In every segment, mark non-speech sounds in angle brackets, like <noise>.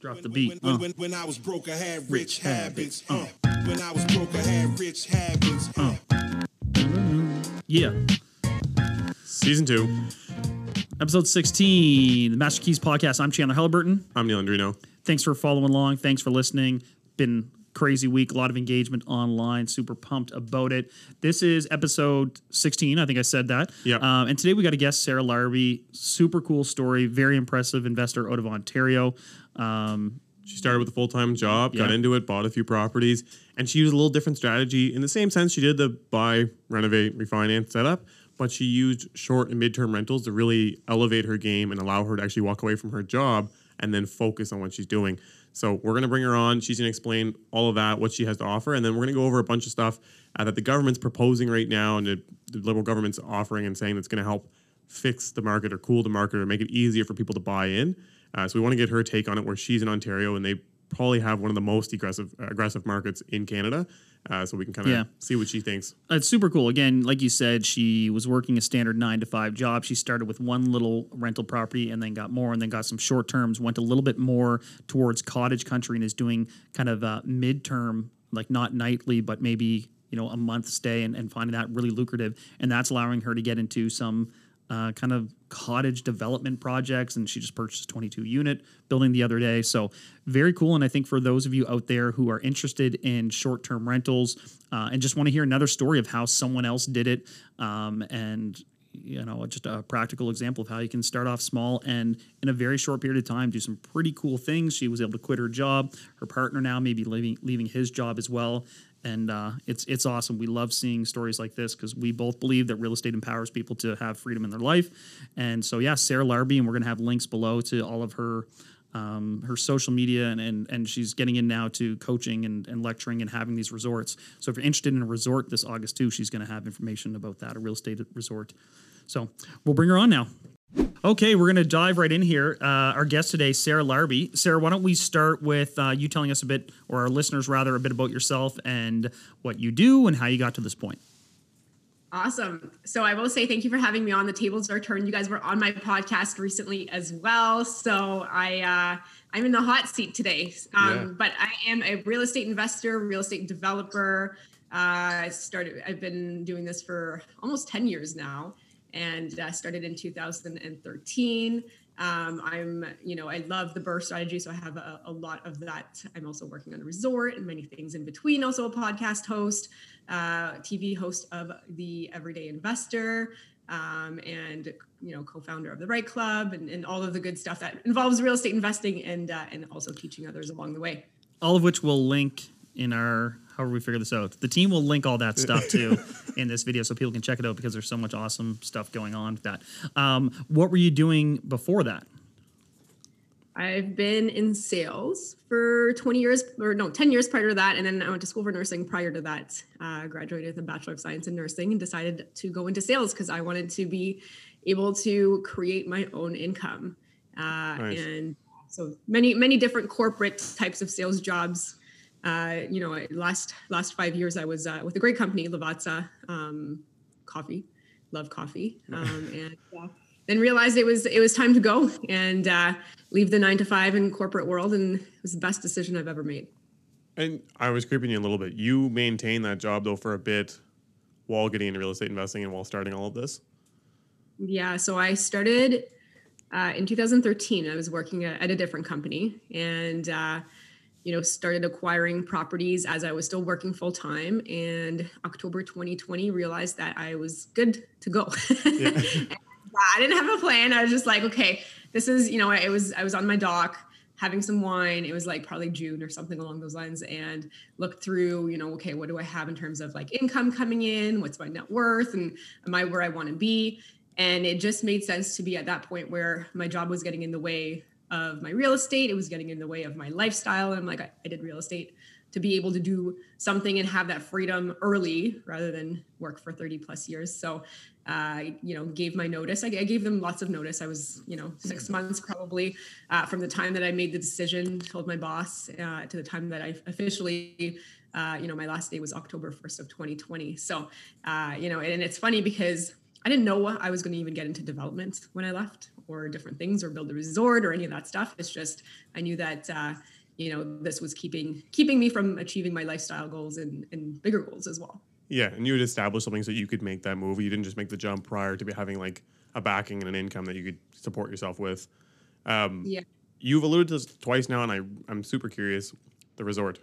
Drop the beat. When, Uh. when, when I was broke, I had rich, Rich habits. habits. Uh. When I was broke, I had rich habits. Uh. Yeah. Season two. Episode 16, the Master Keys Podcast. I'm Chandler Haliburton. I'm Neal Andreino. Thanks for following along. Thanks for listening. Been crazy week, a lot of engagement online. Super pumped about it. This is episode 16. I think I said that. Yeah. Um, and today we got a guest, Sarah Larbi. Super cool story. Very impressive investor out of Ontario. Um, She started with a full time job, got into it, bought a few properties, and she used a little different strategy in the same sense she did the buy, renovate, refinance setup, but she used short and midterm rentals to really elevate her game and allow her to actually walk away from her job and then focus on what she's doing. So we're gonna bring her on. She's gonna explain all of that, what she has to offer, and then we're gonna go over a bunch of stuff uh, that the government's proposing right now and the, the liberal government's offering and saying that's gonna help fix the market or cool the market or make it easier for people to buy in. Uh, so we want to get her take on it, where she's in Ontario and they probably have one of the most aggressive aggressive markets in Canada. Uh, so we can kind of Yeah. see what she thinks. it's super cool. Again, like you said, she was working a standard nine to five job. She started with one little rental property and then got more and then got some short terms, went a little bit more towards cottage country and is doing kind of uh, midterm, like not nightly, but maybe, you know, a month stay and, and finding that really lucrative. And that's allowing her to get into some uh, kind of cottage development projects. And she just purchased a 22 unit building the other day. So very cool. And I think for those of you out there who are interested in short term rentals uh, and just want to hear another story of how someone else did it um, and you know just a practical example of how you can start off small and in a very short period of time do some pretty cool things. She was able to quit her job. Her partner now may be leaving leaving his job as well. And uh, it's it's awesome. We love seeing stories like this because we both believe that real estate empowers people to have freedom in their life. And so yeah sarah larbi and we're going to have links below to all of her um, her social media and, and and she's getting in now to coaching and, and lecturing and having these resorts. So if you're interested in a resort this August too, she's going to have information about that, a real estate resort. So we'll bring her on now. Okay, we're going to dive right in here. Uh, our guest today, Sarah Larbi. Sarah, why don't we start with uh, you telling us a bit, or our listeners rather, a bit about yourself and what you do and how you got to this point. Awesome. So I will say thank you for having me on. The tables are turned. You guys were on my podcast recently as well. So I uh, I'm in the hot seat today. Um, Yeah. But I am a real estate investor, real estate developer. Uh, I started. I've been doing this for almost ten years now, and uh, started in 2013. Um, I'm, you know, I love the BRRRR strategy, so I have a, a lot of that. I'm also working on a resort and many things in between. Also, a podcast host, uh, TV host of the Everyday Investor, um, and you know, co-founder of the Right Club, and, and all of the good stuff that involves real estate investing, and uh, and also teaching others along the way. all of which we'll link in our however we figure this out. The team will link all that <laughs> stuff too in this video so people can check it out because there's so much awesome stuff going on with that. Um, what were you doing before that? I've been in sales for 20 years, or no, 10 years prior to that. And then I went to school for nursing prior to that. Uh, graduated with a Bachelor of Science in Nursing and decided to go into sales because I wanted to be able to create my own income. Uh, Nice. And so many, many different corporate types of sales jobs. Uh, you know, last last five years I was uh, with a great company, Lavazza um, Coffee. Love coffee. Um, and uh, then realized it was it was time to go and uh, leave the nine to five in corporate world, and it was the best decision I've ever made. And I was creeping you a little bit. You maintained that job though for a bit while getting into real estate investing and while starting all of this. Yeah, so I started uh, in 2013. I was working at, at a different company, and uh, you know started acquiring properties as I was still working full time. And October 2020, realized that I was good to go. <laughs> I didn't have a plan. I was just like, okay, this is you know, it was I was on my dock having some wine. It was like probably June or something along those lines, and looked through, you know, okay, what do I have in terms of like income coming in? What's my net worth? And am I where I want to be? And it just made sense to be at that point where my job was getting in the way of my real estate. It was getting in the way of my lifestyle. And I'm like, I, I did real estate to be able to do something and have that freedom early rather than work for 30 plus years. So, uh, you know, gave my notice. I, I gave them lots of notice. I was, you know, six months probably uh, from the time that I made the decision, told my boss, uh, to the time that I officially, uh, you know, my last day was October 1st of 2020. So, uh, you know, and it's funny because I didn't know I was going to even get into development when I left, or different things, or build a resort, or any of that stuff. It's just I knew that uh, you know this was keeping keeping me from achieving my lifestyle goals and, and bigger goals as well. Yeah, and you had established something so you could make that move. You didn't just make the jump prior to be having like a backing and an income that you could support yourself with. Um, Yeah. You've alluded to this twice now, and I, I'm super curious. The resort.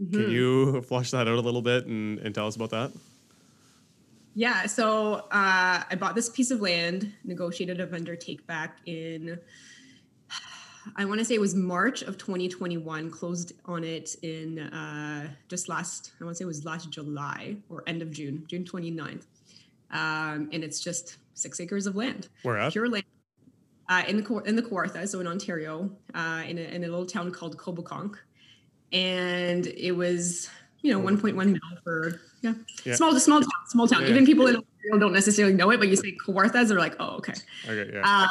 Mm-hmm. Can you flush that out a little bit and, and tell us about that? Yeah, so uh, I bought this piece of land, negotiated a vendor take back in, I want to say it was March of 2021, closed on it in uh, just last, I want to say it was last July or end of June, June 29th. Um, and it's just six acres of land, Where at? pure land. Uh, in the in the Kawartha, so in Ontario, uh, in, a, in a little town called Coboconk, and it was you know 1.1 mil for yeah, Yeah. small small town small town. Yeah. Even people in Ontario don't necessarily know it, but you say Kawarthas, they're like, oh okay. Okay, yeah. Uh,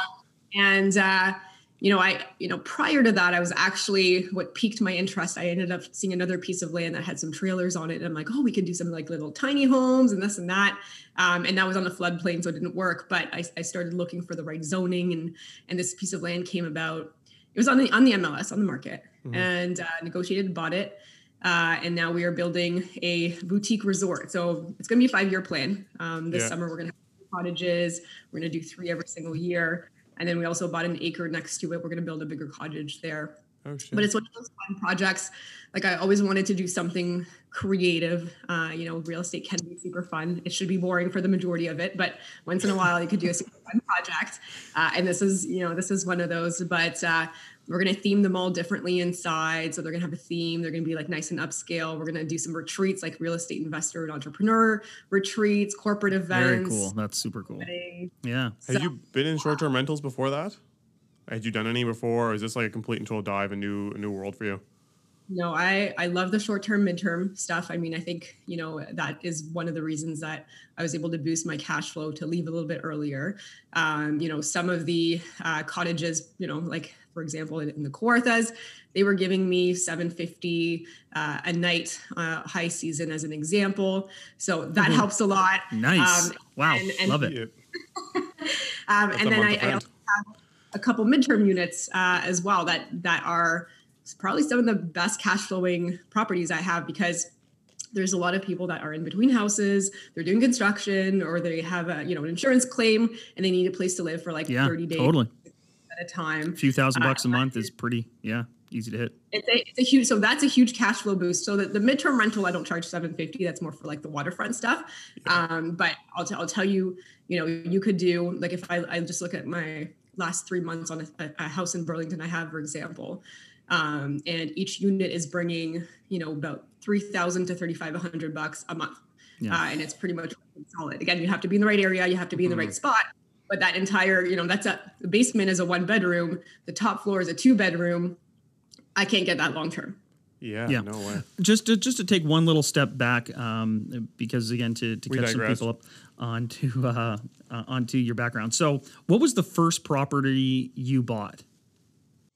and uh, you know, I you know prior to that, I was actually what piqued my interest. I ended up seeing another piece of land that had some trailers on it, and I'm like, oh, we could do some like little tiny homes and this and that. Um, and that was on the floodplain, so it didn't work. But I, I started looking for the right zoning, and and this piece of land came about. It was on the on the MLS on the market, and uh, negotiated, and bought it. Uh, and now we are building a boutique resort. So it's going to be a five year plan. Um, this Yeah. summer, we're going to have cottages. We're going to do three every single year. And then we also bought an acre next to it. We're going to build a bigger cottage there. oh. But it's one of those fun projects. Like I always wanted to do something creative. Uh, you know, real estate can be super fun. It should be boring for the majority of it, but once in a while you could do a super fun <laughs> project. Uh, and this is, you know, this is one of those. But uh, we're going to theme them all differently inside. So they're going to have a theme. They're going to be like nice and upscale. We're going to do some retreats, like real estate investor and entrepreneur retreats, corporate events. Very cool. That's super cool. weddings. Yeah. Had you been in short term rentals before that? Had you done any before, or is this like a complete and total dive, a new a new world for you? No, I I love the short term, midterm stuff. I mean, I think you know that is one of the reasons that I was able to boost my cash flow to leave a little bit earlier. Um, you know, some of the uh, cottages, you know, like for example in, in the Kawarthas, they were giving me 750 uh, a night uh, high season as an example. So that helps a lot. Nice. Um, wow. and- and- Love it. <laughs> Um, and then I, I also have a couple midterm units uh, as well that that are probably some of the best cash flowing properties I have because there's a lot of people that are in between houses they're doing construction or they have a you know an insurance claim and they need a place to live for like Yeah. 30 days Totally. At a time. A few thousand Uh, bucks a month is pretty, yeah, easy to hit. it's a, it's a huge so that's a huge cash flow boost. So the, the midterm rental i don't charge 750 that's more for like the waterfront stuff. Um, but I'll, t- I'll tell you you know you could do like if i, I just look at my last three months on a, a house in burlington i have for example um, and each unit is bringing you know about 3000 to 3500 bucks a month. Yeah. uh, and it's pretty much solid. Again you have to be in the right area you have to be in the right spot but that entire you know that's a the basement is a one bedroom the top floor is a two bedroom i can't get that long term Yeah, Yeah. no way. just to just to take one little step back, um, because again, to, to We catch some people up onto <laughs> uh, uh, onto your background. So, what was the first property you bought?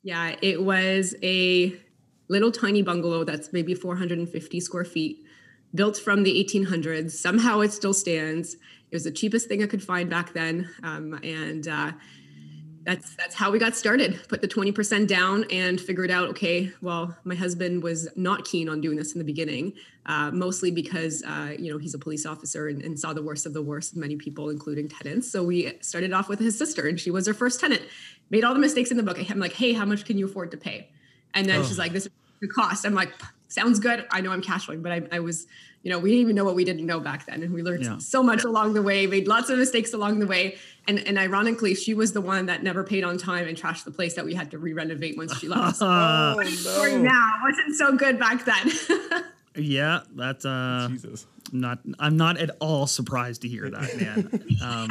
Yeah, it was a little tiny bungalow that's maybe 450 square feet, built from the 1800s. Somehow it still stands. It was the cheapest thing I could find back then, um, and uh, that's that's how we got started. Put the 20% down and figured out, okay, well, my husband was not keen on doing this in the beginning, uh, mostly because uh, you know he's a police officer and, and saw the worst of the worst, of many people, including tenants. So we started off with his sister, and she was our first tenant. Made all the mistakes in the book. I'm like, hey, how much can you afford to pay? And then she's like, this is the cost. I'm like, sounds good. I know I'm cash flowing, but I, I was, you know, we didn't even know what we didn't know back then. And we learned Yeah. so much along the way, made lots of mistakes along the way. And and ironically, she was the one that never paid on time and trashed the place that we had to re-renovate once she left. <laughs> Uh, Oh, Story now wasn't so good back then. <laughs> yeah, that's uh, Jesus. not. I'm not at all surprised to hear that, man. <laughs> um,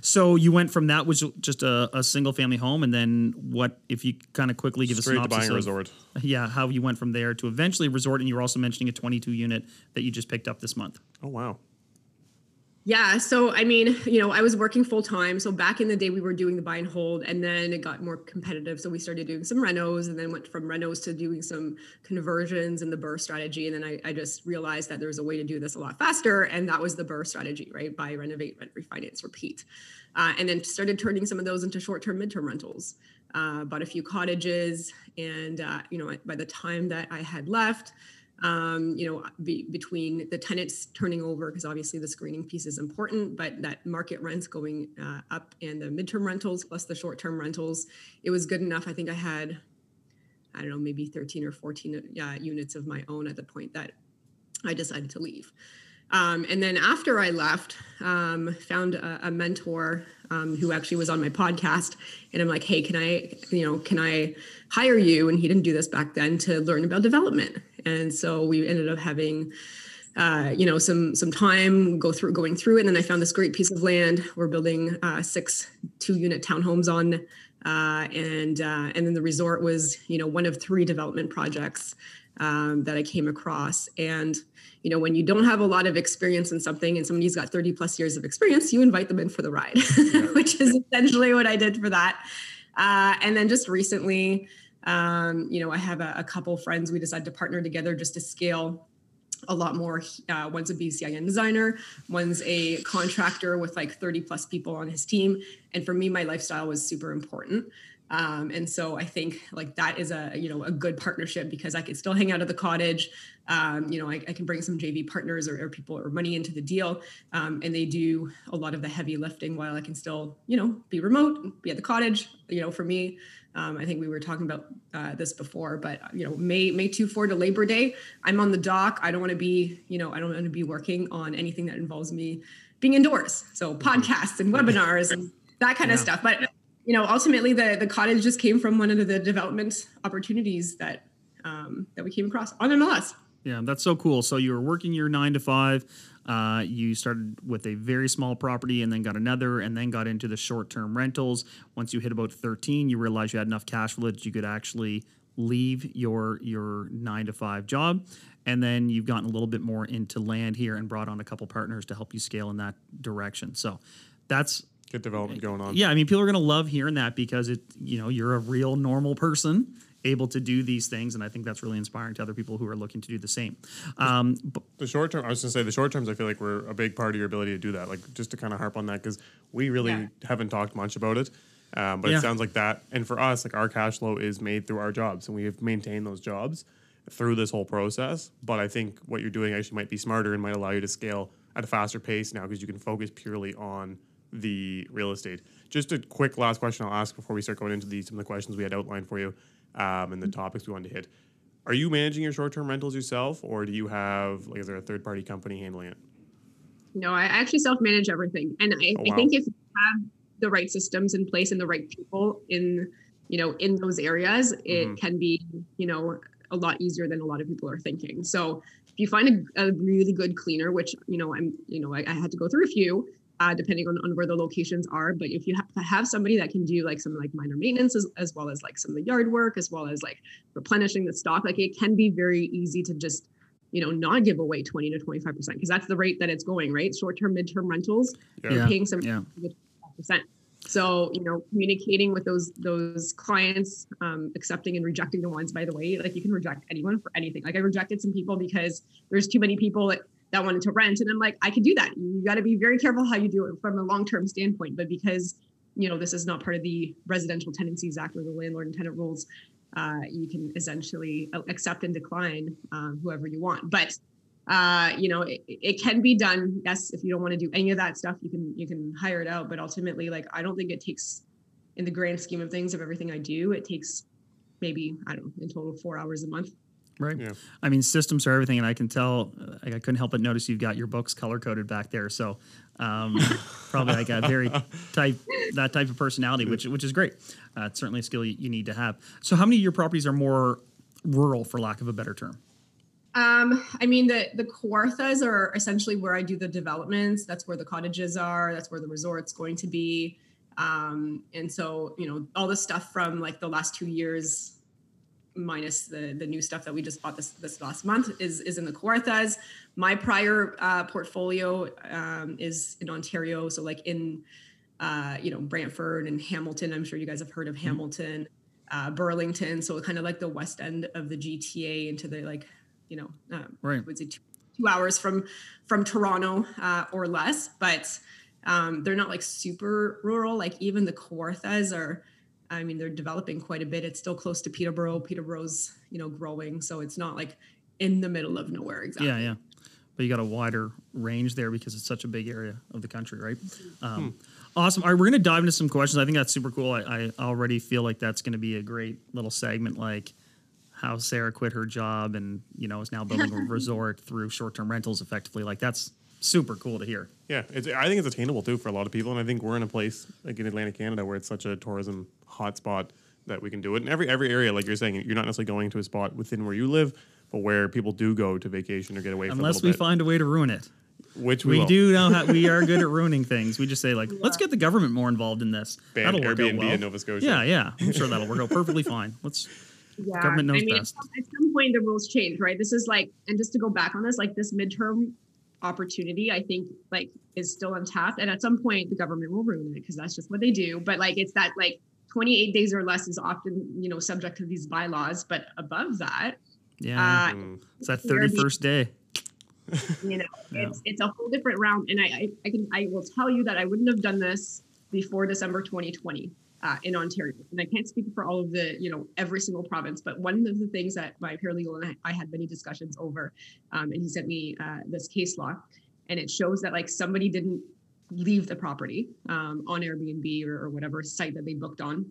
so you went from that was just a, a single family home, and then what? If you kind of quickly give Straight a to synopsis buying a of- resort. Yeah, how you went from there to eventually resort, and you were also mentioning a 22 unit that you just picked up this month. Oh wow. Yeah. So, I mean, you know, I was working full time. So, back in the day, we were doing the buy and hold, and then it got more competitive. So, we started doing some renos and then went from renos to doing some conversions and the BRRRR strategy. And then I, I just realized that there's a way to do this a lot faster. And that was the BRRRR strategy, right? Buy, renovate, rent, refinance, repeat. Uh, and then started turning some of those into short term, midterm rentals. Uh, bought a few cottages. And, uh, you know, by the time that I had left, um, you know, be, between the tenants turning over, because obviously the screening piece is important, but that market rents going uh, up and the midterm rentals plus the short term rentals, it was good enough. I think I had, I don't know, maybe 13 or 14 uh, units of my own at the point that I decided to leave. Um, and then after I left, um, found a, a mentor um, who actually was on my podcast, and I'm like, "Hey, can I, you know, can I hire you?" And he didn't do this back then to learn about development, and so we ended up having. Uh, you know, some some time go through going through it, and then I found this great piece of land. We're building uh, six two unit townhomes on, uh, and uh, and then the resort was you know one of three development projects um, that I came across. And, you know, when you don't have a lot of experience in something and somebody's got 30 plus years of experience, you invite them in for the ride, <laughs> which is essentially what I did for that. Uh, and then just recently, um, you know, I have a, a couple friends, we decided to partner together just to scale a lot more. Uh, one's a BCIN designer, one's a contractor with like 30 plus people on his team. And for me, my lifestyle was super important. Um, and so I think like that is a you know a good partnership because I can still hang out at the cottage. Um, you know, I, I, can bring some JV partners or, or, people or money into the deal, um, and they do a lot of the heavy lifting while I can still you know be remote, be at the cottage. You know, for me, um, I think we were talking about uh, this before, but you know, May May two four to Labor Day, I'm on the dock. I don't want to be you know I don't want to be working on anything that involves me being indoors. So podcasts and webinars and that kind yeah. of stuff, but you know, ultimately the the cottage just came from one of the development opportunities that um, that we came across on MLS. Yeah, that's so cool. So you were working your nine to five. Uh, you started with a very small property and then got another and then got into the short term rentals. Once you hit about 13, you realized you had enough cash flow that you could actually leave your your nine to five job. And then you've gotten a little bit more into land here and brought on a couple partners to help you scale in that direction. So that's good development going on. Yeah, I mean, people are going to love hearing that because it, you know, you're a real normal person able to do these things, and I think that's really inspiring to other people who are looking to do the same. Um, the short term, I was going to say, the short terms, I feel like we're a big part of your ability to do that. Like just to kind of harp on that because we really yeah. haven't talked much about it. Um, but yeah. it sounds like that, and for us, like our cash flow is made through our jobs, and we have maintained those jobs through this whole process. But I think what you're doing actually might be smarter and might allow you to scale at a faster pace now because you can focus purely on the real estate. Just a quick last question I'll ask before we start going into the, some of the questions we had outlined for you um, and the topics we wanted to hit. Are you managing your short term rentals yourself, or do you have, like, is there a third party company handling it? No, I actually self manage everything. And I, oh, wow. I think if you have the right systems in place and the right people in, you know, in those areas, it mm-hmm. can be, you know, a lot easier than a lot of people are thinking. So if you find a, a really good cleaner, which, you know, I'm, you know, I, I had to go through a few, uh, depending on, on where the locations are. But if you ha- have somebody that can do like some like minor maintenance as, as well as like some of the yard work, as well as like replenishing the stock, like it can be very easy to just you know not give away 20 to 25 percent because that's the rate that it's going right short-term mid-term rentals yeah. you're paying some yeah. percent so you know communicating with those those clients um, accepting and rejecting the ones by the way like you can reject anyone for anything like i rejected some people because there's too many people that that wanted to rent. And I'm like, I can do that. You got to be very careful how you do it from a long term standpoint. But because you know this is not part of the Residential Tenancies Act or the landlord and tenant rules, uh, you can essentially accept and decline um, whoever you want. But uh, you know, it, it, can be done. Yes, if you don't want to do any of that stuff, you can you can hire it out. But ultimately, like I don't think it takes, in the grand scheme of things, of everything I do, it takes maybe I don't know in total four hours a month. Right. Yeah. I mean, systems are everything, and I can tell. Uh, I couldn't help but notice you've got your books color coded back there. So um, <laughs> probably like a very type that type of personality, which which is great. Uh, it's certainly a skill you, you, need to have. So, how many of your properties are more rural, for lack of a better term? Um, I mean, the the Kawarthas are essentially where I do the developments. That's where the cottages are. That's where the resort's going to be. Um, and so, you know, all the stuff from like the last two years minus the the new stuff that we just bought this this last month is is in the Kawarthas. My prior uh, portfolio um, is in Ontario, so like in uh, you know Brantford and Hamilton. I'm sure you guys have heard of Hamilton, uh, Burlington. So kind of like the west end of the GTA into the like you know um, Right. Would say two, two hours from from Toronto uh, or less, but um, they're not like super rural. Like even the Kawarthas are. I mean, they're developing quite a bit. It's still close to Peterborough. Peterborough's, you know, growing, so it's not like in the middle of nowhere exactly. Yeah, yeah. But you got a wider range there because it's such a big area of the country, right? Um, Awesome. All right, we're going to dive into some questions. I think that's super cool. I, I already feel like that's going to be a great little segment, like how Sarah quit her job and you know is now building a <laughs> resort through short-term rentals, effectively. Like that's super cool to hear. Yeah, it's, I think it's attainable too for a lot of people, and I think we're in a place like in Atlantic Canada where it's such a tourism hotspot that we can do it. And every every area, like you're saying, you're not necessarily going to a spot within where you live, but where people do go to vacation or get away for a Unless we bit, find a way to ruin it. which we, We will. do know how we are good at <laughs> ruining things. We just say like, let's get the government more involved in this. Ban that'll work out Airbnb well. in Nova Scotia. Yeah, yeah. I'm sure that'll work out perfectly fine. Let's. <laughs> Yeah, Government knows I mean, best. At, some, at some point, the rules change, right? This is like, and just to go back on this, like this midterm opportunity, I think, like, is still untapped. And at some point, the government will ruin it because that's just what they do. But like, it's that like 28 days or less is often, you know, subject to these bylaws. But above that, Yeah, yeah. uh, Mm. it's that 31st day. <laughs> you know Yeah. it's it's a whole different round and I, I i can i will tell you that i wouldn't have done this before december 2020 uh, in ontario. And i can't speak for all of the you know every single province but one of the things that my paralegal and i, had many discussions over um, and he sent me uh, this case law and it shows that like somebody didn't leave the property um, on airbnb or, or whatever site that they booked on.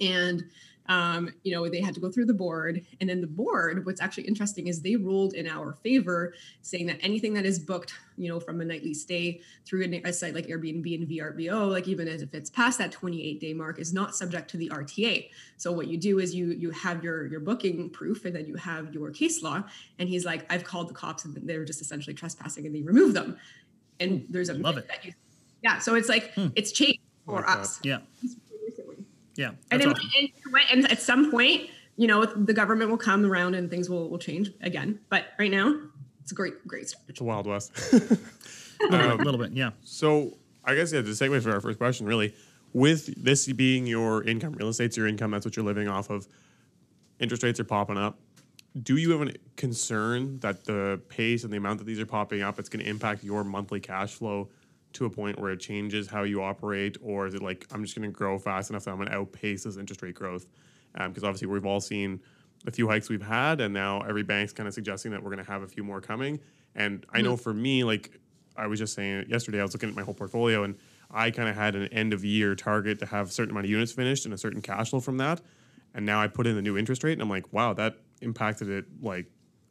And um, you know they had to go through the board and then the board what's actually interesting is they ruled in our favor saying that anything that is booked you know from a nightly stay through a, site like airbnb and vrbo like even if it's past that 28 day mark is not subject to the rta so what you do is you you have your your booking proof and then you have your case law and he's like i've called the cops and they're just essentially trespassing and they remove them and there's a love it. that you yeah so it's like it's changed for that. us Yeah, recently. Yeah. And, then, awesome. and, you know what? and at some point, you know, the government will come around and things will, will change again. But right now, it's a great, great start. It's a wild west. <laughs> <laughs> a little, bit, little bit. Yeah. So I guess yeah, the segue for our first question, really, with this being your income, real estate's your income, that's what you're living off of. Interest rates are popping up. Do you have a concern that the pace and the amount that these are popping up, it's going to impact your monthly cash flow to a point where it changes how you operate, or is it like I'm just going to grow fast enough that I'm going to outpace this interest rate growth? Um, because obviously we've all seen a few hikes we've had, and now every bank's kind of suggesting that we're going to have a few more coming. And I know hmm. for me, like I was just saying yesterday, I was looking at my whole portfolio, and I kind of had an end of year target to have a certain amount of units finished and a certain cash flow from that. And now I put in the new interest rate, and I'm like, wow, that impacted it like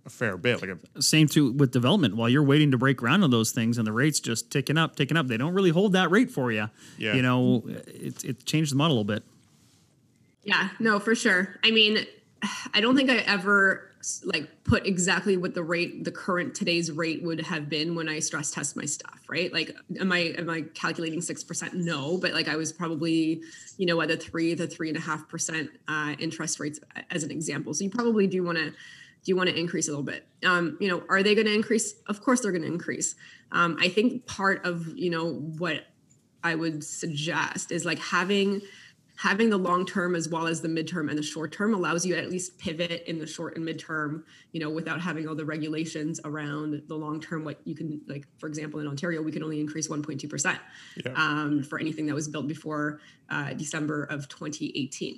a fair bit. Like a, Same too with development. While you're waiting to break ground on those things, and the rates just ticking up, ticking up, they don't really hold that rate for you. Yeah. You know, it it changed the model a little bit. Yeah, no, for sure. I mean, I don't think I ever like put exactly what the rate, the current today's rate would have been when I stress test my stuff, right? Like, am I am I calculating six percent? No, but like I was probably, you know, at a three to three and a half percent uh, interest rates as an example. So you probably do want to do you want to increase a little bit? Um, you know, are they going to increase? Of course, they're going to increase. Um, I think part of you know what I would suggest is like having having the long term as well as the midterm and the short term allows you to at least pivot in the short and midterm, you know, without having all the regulations around the long term. What you can like, for example, in Ontario, we can only increase 1.2 percent Yeah. um, for anything that was built before uh, December of 2018.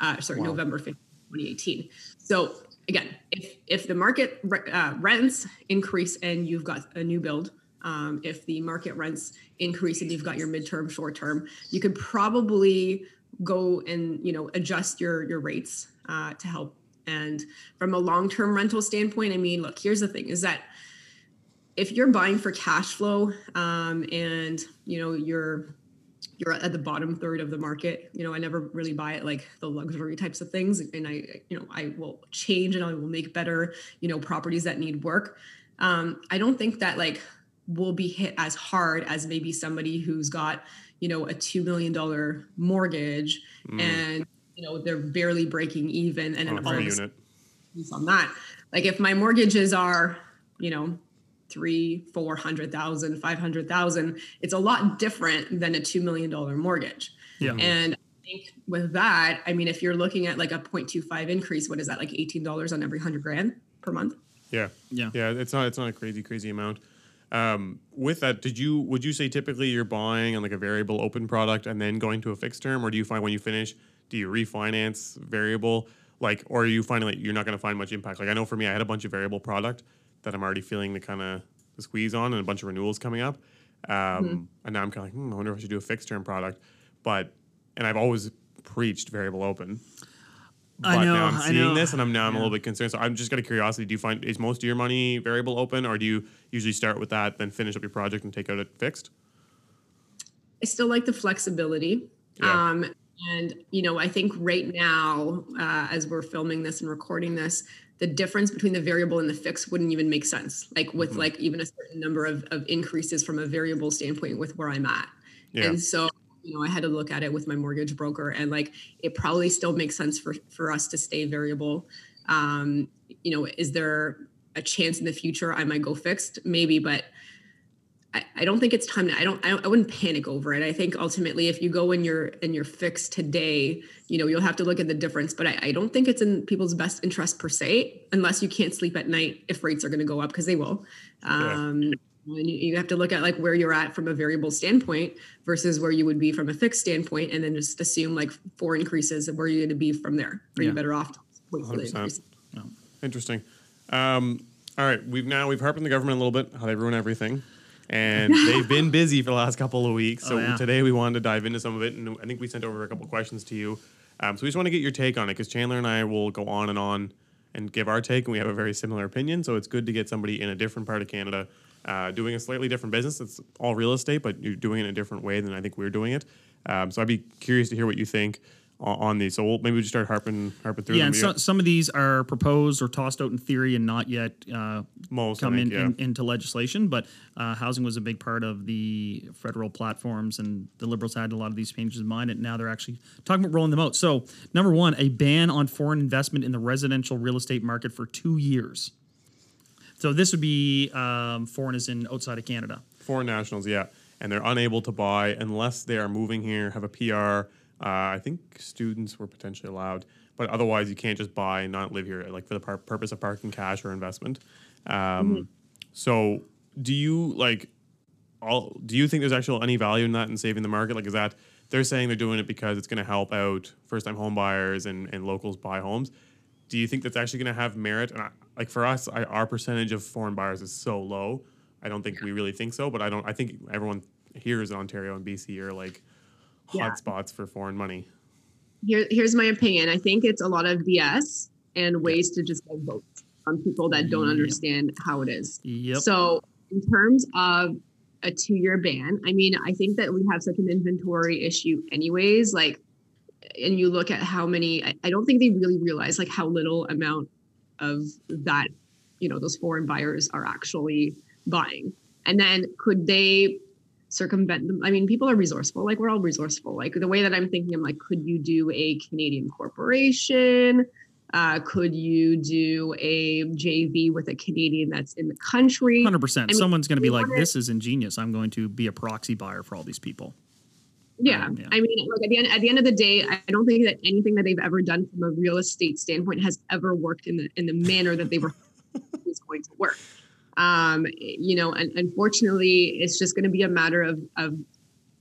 Uh, sorry, Wow. November 5th, 2018. So again, if if the market uh, rents increase and you've got a new build, um, if the market rents increase and you've got your midterm, short term, you could probably go and you know adjust your your rates uh, to help. And from a long term rental standpoint, I mean, look, here's the thing: is that if you're buying for cash flow um, and you know you're you're at the bottom third of the market you know i never really buy it like the luxury types of things and i you know i will change and i will make better you know properties that need work um, i don't think that like will be hit as hard as maybe somebody who's got you know a $2 million mortgage and you know they're barely breaking even, and then on all of a unit. on that. Like if my mortgages are, you know, three, four hundred thousand, five hundred thousand, it's a lot different than a two million dollar mortgage. Yeah. And I think with that, I mean, if you're looking at like a 0.25 increase, what is that, like eighteen dollars on every hundred grand per month? Yeah. Yeah. Yeah. It's not. It's not a crazy, crazy amount. Um, with that, did you would you say typically you're buying on like a variable open product and then going to a fixed term, or do you find when you finish, do you refinance variable, like, or are you finding that you're not going to find much impact? Like I know for me, I had a bunch of variable product that I'm already feeling the kind of the squeeze on, and a bunch of renewals coming up, um, and now I'm kind of like, hmm, I wonder if I should do a fixed term product, but and I've always preached variable open. I But know, now I'm seeing this, and I'm now I'm a little bit concerned. So I'm just out of curiosity. Do you find is most of your money variable open, or do you usually start with that, then finish up your project and take out it fixed? I still like the flexibility. Yeah. Um, and you know, I think right now, uh, as we're filming this and recording this, the difference between the variable and the fixed wouldn't even make sense. Like with like even a certain number of, of increases from a variable standpoint with where I'm at. Yeah. And so, you know, I had to look at it with my mortgage broker, and like it probably still makes sense for for us to stay variable. Um, you know, is there a chance in the future I might go fixed? Maybe, but I, I don't think it's time to I don't, I don't I wouldn't panic over it. I think ultimately if you go in your in your fix today, you know, you'll have to look at the difference. But I, I don't think it's in people's best interest per se, unless you can't sleep at night if rates are gonna go up because they will. Um and you, you have to look at like where you're at from a variable standpoint versus where you would be from a fixed standpoint and then just assume like four increases of where you're gonna be from there. Are Yeah. you better off to wait for the 100%. increase? Interesting. Um, all right, we've now we've harped on the government a little bit, how they ruin everything, and they've been busy for the last couple of weeks. <laughs> So Oh, yeah. today we wanted to dive into some of it, and I think we sent over a couple of questions to you. Um, so we just want to get your take on it because Chandler and I will go on and on and give our take, and we have a very similar opinion. So it's good to get somebody in a different part of Canada uh, doing a slightly different business. It's all real estate, but you're doing it in a different way than I think we're doing it. Um, so I'd be curious to hear what you think on, on these. So we'll, maybe we just start harping harping through Yeah, them. and so, some of these are proposed or tossed out in theory and not yet uh, Most, come think, in, yeah. in, into legislation. But uh, housing was a big part of the federal platforms, and the Liberals had a lot of these changes in mind, and now they're actually talking about rolling them out. So, number one, a ban on foreign investment in the residential real estate market for two years. So this would be um, foreigners in outside of Canada. Foreign nationals, yeah, and they're unable to buy unless they are moving here, have a PR. Uh, I think students were potentially allowed, but otherwise you can't just buy and not live here, like for the par- purpose of parking cash or investment. Um, So, do you like? All do you think there's actually any value in that in saving the market? Like, is that they're saying they're doing it because it's going to help out first-time home buyers and, and locals buy homes? Do you think that's actually going to have merit? And I, like for us, I, our percentage of foreign buyers is so low. I don't think we really think so, but I don't. I think everyone here is Ontario and BC are like Yeah. hotspots for foreign money. Here, here's my opinion. I think it's a lot of BS and ways to just get votes from people that don't Yep. understand how it is. Yep. So, in terms of a two year ban, I mean, I think that we have such an inventory issue, anyways. Like, and you look at how many, I, I don't think they really realize like how little amount of that, you know, those foreign buyers are actually buying. And then could they circumvent them? I mean, people are resourceful. Like, we're all resourceful. Like, the way that I'm thinking, I'm like, could you do a Canadian corporation? Uh, could you do a JV with a Canadian that's in the country? Hundred percent. I mean, Someone's going to be like, "This is ingenious. I'm going to be a proxy buyer for all these people." Yeah. Um, yeah. I mean, like at the end at the end of the day, I don't think that anything that they've ever done from a real estate standpoint has ever worked in the in the manner that they were <laughs> was going to work. Um, you know, and unfortunately, it's just going to be a matter of of,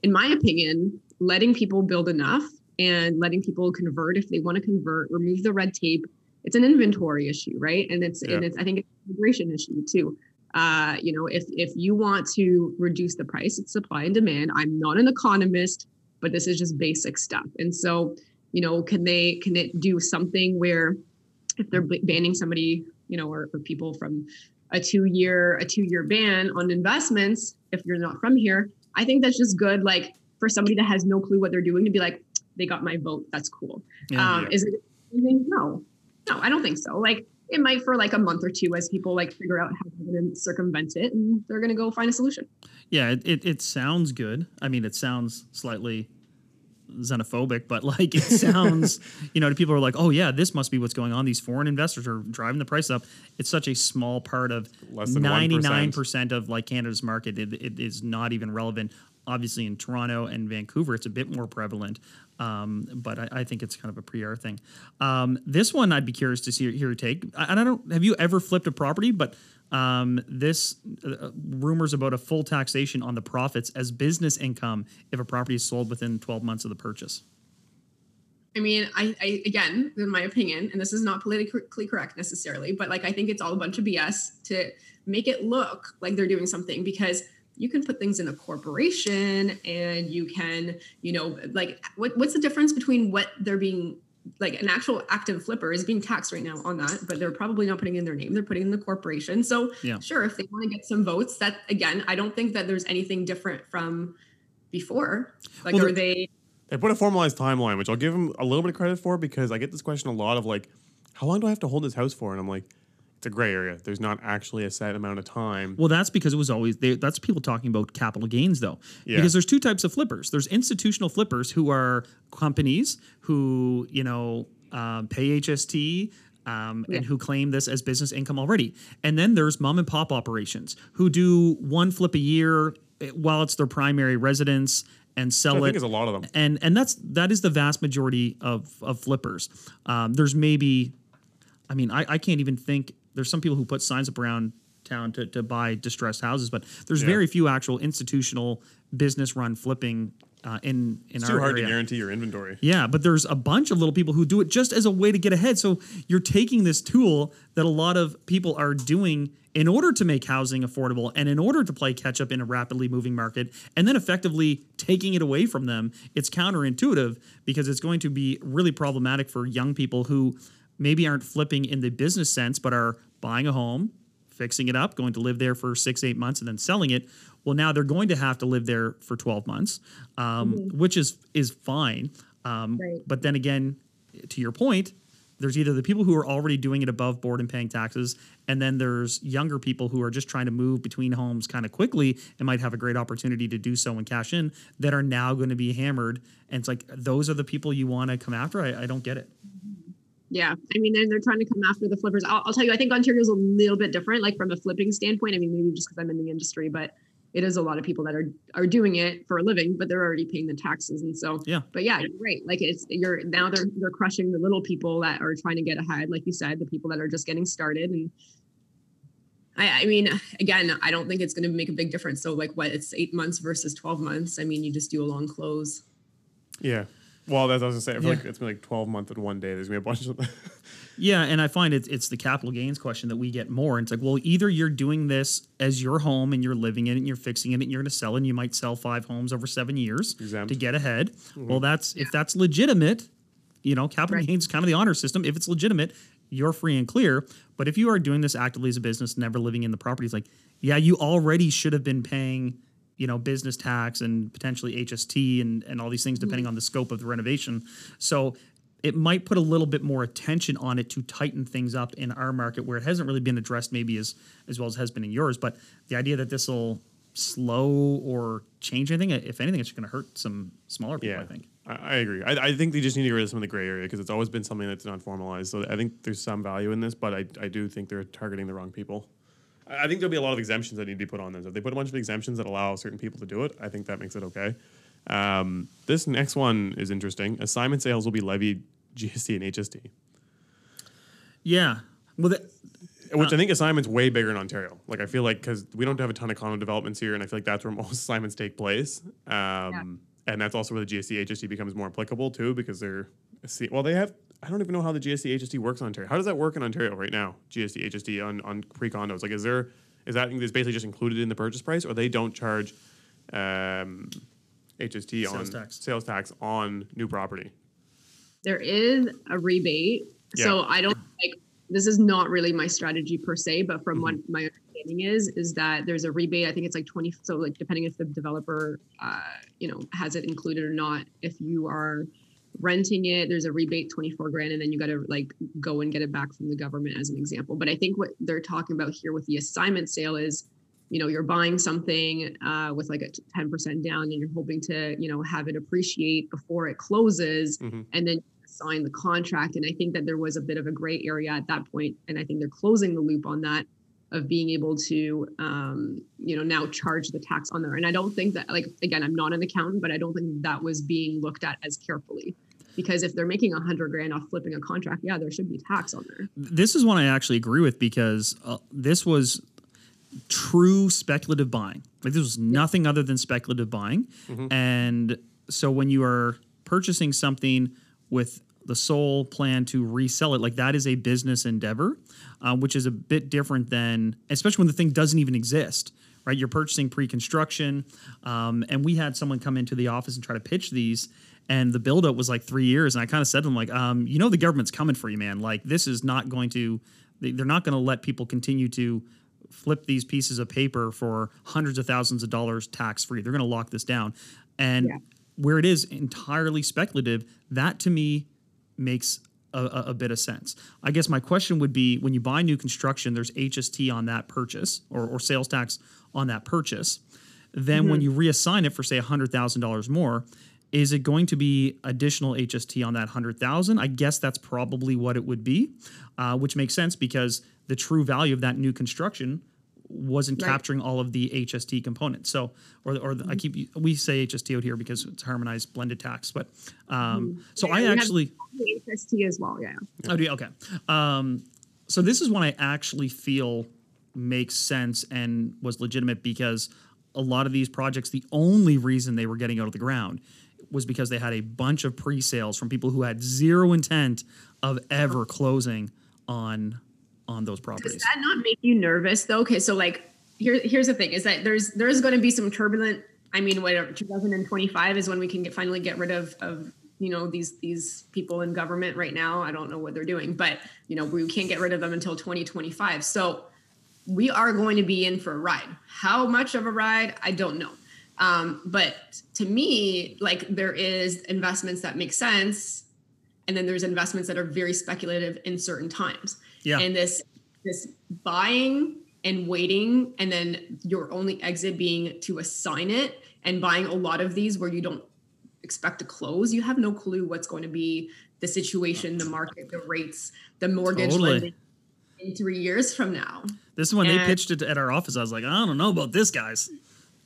in my opinion, letting people build enough and letting people convert if they want to convert, remove the red tape. It's an inventory issue, right? And it's and it's I think it's an immigration issue too. Uh, you know, if if you want to reduce the price, it's supply and demand. I'm not an economist, but this is just basic stuff. And so, you know, can they can it do something where if they're banning somebody, you know, or, or people from a two year a two year ban on investments if you're not from here, I think that's just good. Like for somebody that has no clue what they're doing to be like, they got my vote. That's cool. Yeah. um, Is it? No, no, I don't think so. Like it might for like a month or two as people like figure out how they're going to circumvent it, and they're going to go find a solution. Yeah, it, it, it sounds good. I mean, it sounds slightly xenophobic, but like it sounds, <laughs> you know, to people who are like, oh yeah, this must be what's going on. These foreign investors are driving the price up. It's such a small part of Less than ninety nine percent of like Canada's market. It, it is not even relevant. Obviously, in Toronto and Vancouver, it's a bit more prevalent. Um, but I, I think it's kind of a PR thing. Um, this one, I'd be curious to see hear your take. I, and I don't have you ever flipped a property, but um, this uh, rumors about a full taxation on the profits as business income if a property is sold within 12 months of the purchase. I mean, I, I again, in my opinion, and this is not politically correct necessarily, but like I think it's all a bunch of BS to make it look like they're doing something because you can put things in a corporation and you can, you know, like what, what's the difference between what they're being like an actual active flipper is being taxed right now on that, but they're probably not putting in their name. They're putting in the corporation. So Yeah. sure, if they want to get some votes, that again, I don't think that there's anything different from before. Like, Well, are they? They put a formalized timeline, which I'll give them a little bit of credit for because I get this question a lot of like, how long do I have to hold this house for? And I'm like, it's a gray area. There's not actually a set amount of time. Well, that's because it was always they, that's people talking about capital gains though. Yeah. Because there's two types of flippers. There's institutional flippers who are companies who you know um, pay HST. Um, Yeah. And who claim this as business income already. And then there's mom and pop operations who do one flip a year eh, while it's their primary residence and sell I it think there's a lot of them. and and that's that is the vast majority of of flippers. Um, there's maybe, I mean, I, I can't even think. There's some people who put signs up around town to, to buy distressed houses, but there's Yeah. very few actual institutional business run flipping uh, in in It's our too hard area. to guarantee your inventory. Yeah, but there's a bunch of little people who do it just as a way to get ahead. So you're taking this tool that a lot of people are doing in order to make housing affordable and in order to play catch up in a rapidly moving market, and then effectively taking it away from them. It's counterintuitive because it's going to be really problematic for young people who maybe aren't flipping in the business sense, but are buying a home, fixing it up, going to live there for six, eight months, and then selling it. Well, now they're going to have to live there for 12 months, um, which is is fine. Um, Right. But then again, to your point, there's either the people who are already doing it above board and paying taxes, and then there's younger people who are just trying to move between homes kind of quickly and might have a great opportunity to do so and cash in that are now going to be hammered. And it's like those are the people you want to come after. I, I don't get it. Yeah, I mean, they're, they're trying to come after the flippers. I'll, I'll tell you, I think Ontario's a little bit different, like from a flipping standpoint. I mean, maybe just because I'm in the industry, but it is a lot of people that are are doing it for a living, but they're already paying the taxes, and so Yeah. But yeah, you're right. Like it's you're now they're they're crushing the little people that are trying to get ahead, like you said, the people that are just getting started, and I, I mean, again, I don't think it's going to make a big difference. So, like, what it's eight months versus twelve months. I mean, you just do a long close. Yeah. Well, that's what I was gonna say. I feel Yeah. like it's been like 12 months in one day. There's gonna be a bunch of. <laughs> Yeah, and I find it's it's the capital gains question that we get more. And it's like, well, either you're doing this as your home and you're living in it and you're fixing it and you're going to sell it and you might sell five homes over seven years Exempt. to get ahead. Mm-hmm. Well, that's if that's legitimate, you know, capital Right. gains is kind of the honor system. If it's legitimate, you're free and clear. But if you are doing this actively as a business, never living in the property, it's like, yeah, you already should have been paying, you know, business tax and potentially HST and and all these things mm-hmm. depending on the scope of the renovation. So it might put a little bit more attention on it to tighten things up in our market where it hasn't really been addressed maybe as as well as has been in yours. But the idea that this will slow or change anything, if anything, it's going to hurt some smaller people. yeah. I think. I, I agree. I, I think they just need to get rid of some of the gray area because it's always been something that's not formalized. So I think there's some value in this, but I, I do think they're targeting the wrong people. I I think there'll be a lot of exemptions that need to be put on this. If they put a bunch of exemptions that allow certain people to do it, I think that makes it okay. Um, this next one is interesting. Assignment sales will be levied GST and HST, Yeah. Well, that, which I think assignments way bigger in Ontario. Like I feel like because we don't have a ton of condo developments here, and I feel like that's where <laughs> most assignments take place. Um, And that's also where the GST HST becomes more applicable too, because they're see, well they have. I don't even know how the GST HST works in Ontario. How does that work in Ontario right now? GST HST on on pre condos. Like is there is that is basically just included in the purchase price, or they don't charge um, HST on Sales tax. sales tax on new property? There is a rebate. So I don't like this is not really my strategy per se, but from what my understanding is, is that there's a rebate. I think it's like 20. So like depending if the developer, uh, you know, has it included or not. If you are renting it, there's a rebate 24 grand, and then you got to like go and get it back from the government as an example. But I think what they're talking about here with the assignment sale is you know you're buying something uh, with like a 10% down and you're hoping to you know have it appreciate before it closes Mhm. and then sign the contract and i think that there was a bit of a gray area at that point and i think they're closing the loop on that of being able to um, you know now charge the tax on there. And i don't think that like again i'm not an accountant but i don't think that was being looked at as carefully. Because if they're making a hundred grand off flipping a contract yeah there should be tax on there. This is one I actually agree with because uh, this was true speculative buying. Like this was nothing other than speculative buying. And so when you are purchasing something with the sole plan to resell it, like that is a business endeavor, uh, which is a bit different than, especially when the thing doesn't even exist. Right, you're purchasing pre-construction, um, and we had someone come into the office and try to pitch these, and the build-up was like three years. And I kind of said to them, like, um, you know, the government's coming for you, man. Like, this is not going to, they- they're not going to let people continue to flip these pieces of paper for hundreds of thousands of dollars tax free. They're going to lock this down. And Yeah. where it is entirely speculative, that to me makes a, a, bit of sense. I guess my question would be when you buy new construction, there's HST on that purchase or, or sales tax on that purchase. Then when you reassign it for say $100,000 more, is it going to be additional HST on that 100,000? I guess that's probably what it would be, uh, which makes sense because the true value of that new construction wasn't Right. capturing all of the HST components. So, or, or the, I keep we say HST out here because it's harmonized blended tax, but um, so Yeah, I actually HST as well yeah oh do you? okay. Um, so this is one I actually feel makes sense and was legitimate because a lot of these projects, the only reason they were getting out of the ground was because they had a bunch of pre-sales from people who had zero intent of ever closing on on those Does properties. that not make you nervous though? Okay, so like here, here's the thing: is that there's there's going to be some turbulent. I mean, whatever 2025 is when we can get finally get rid of of you know these these people in government right now. I don't know what they're doing, but you know we can't get rid of them until 2025. So we are going to be in for a ride. How much of a ride? I don't know. Um, but to me, like there is investments that make sense, and then there's investments that are very speculative in certain times. Yeah. And this this buying and waiting, and then your only exit being to assign it, and buying a lot of these where you don't expect to close. You have no clue what's going to be the situation, the market, the rates, the mortgage Totally. lending in three years from now. This is when they pitched it at our office. I was like, I don't know about this, guys.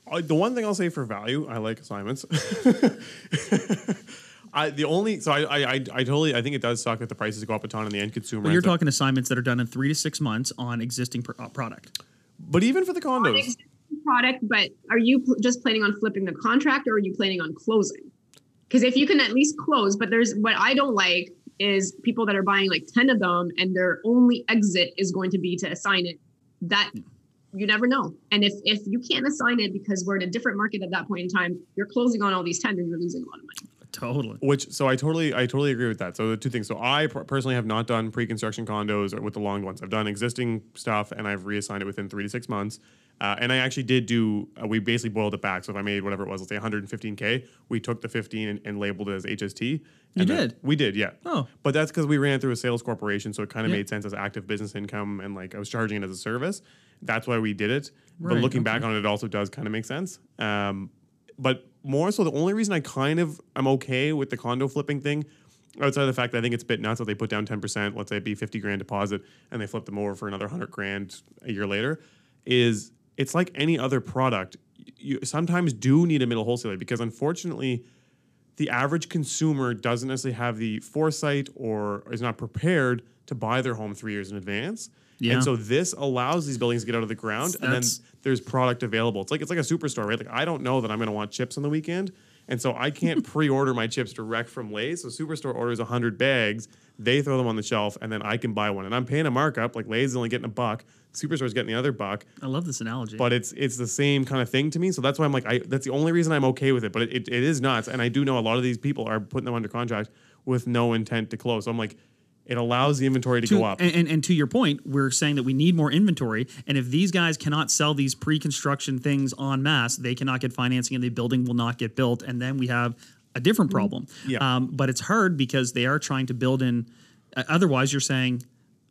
Uh, the one thing I'll say for value, I like assignments. <laughs> I the only so I, I I I totally I think it does suck that the prices go up a ton and the end consumer. Well, you're ends up- talking assignments that are done in three to six months on existing pr- uh, product. but even for the condos, existing product, but are you pl- just planning on flipping the contract or are you planning on closing? Because if you can at least close, but there's what I don't like is people that are buying like 10 of them and their only exit is going to be to assign it. That you never know. And if if you can't assign it because we're in a different market at that point in time, you're closing on all these 10 and you're losing a lot of money. Totally. which so I totally I totally agree with that. So the two things. So I per- personally have not done pre-construction condos or with the long ones. I've done existing stuff and I've reassigned it within three to six months. Uh, and I actually did do. Uh, we basically boiled it back. So if I made whatever it was, let's say 115k, we took the 15 and, and labeled it as HST. You did? We did, yeah. Oh. But that's because we ran through a sales corporation, so it kind of Yeah. made sense as active business income, and like I was charging it as a service. That's why we did it. but Right, looking back on it, it also does kind of make sense. Um, but more so, the only reason I kind of I'm okay with the condo flipping thing, outside of the fact that I think it's a bit nuts that they put down ten percent, let's say it be fifty grand deposit, and they flip them over for another hundred grand a year later, is it's like any other product. You sometimes do need a middle wholesaler because unfortunately the average consumer doesn't necessarily have the foresight or is not prepared to buy their home three years in advance. Yeah. And so this allows these buildings to get out of the ground, and then That's- there's product available. It's like it's like a superstore, right? Like I don't know that I'm going to want chips on the weekend, and so I can't <laughs> pre-order my chips direct from Lay's. So superstore orders hundred bags, they throw them on the shelf, and then I can buy one, and I'm paying a markup. Like Lay's is only getting a buck, superstore's getting the other buck I love this analogy. but it's it's the same kind of thing to me. So that's why I'm like, I that's the only reason I'm okay with it. But it, it, it is nuts, and I do know a lot of these people are putting them under contract with no intent to close. So I'm like, it allows the inventory to, to, go up. And, and, and to your point, we're saying that we need more inventory. And if these guys cannot sell these pre-construction things en masse, they cannot get financing, and the building will not get built. And then we have a different problem. Yeah. Um, but it's hard because they are trying to build in. uh, Otherwise, you're saying,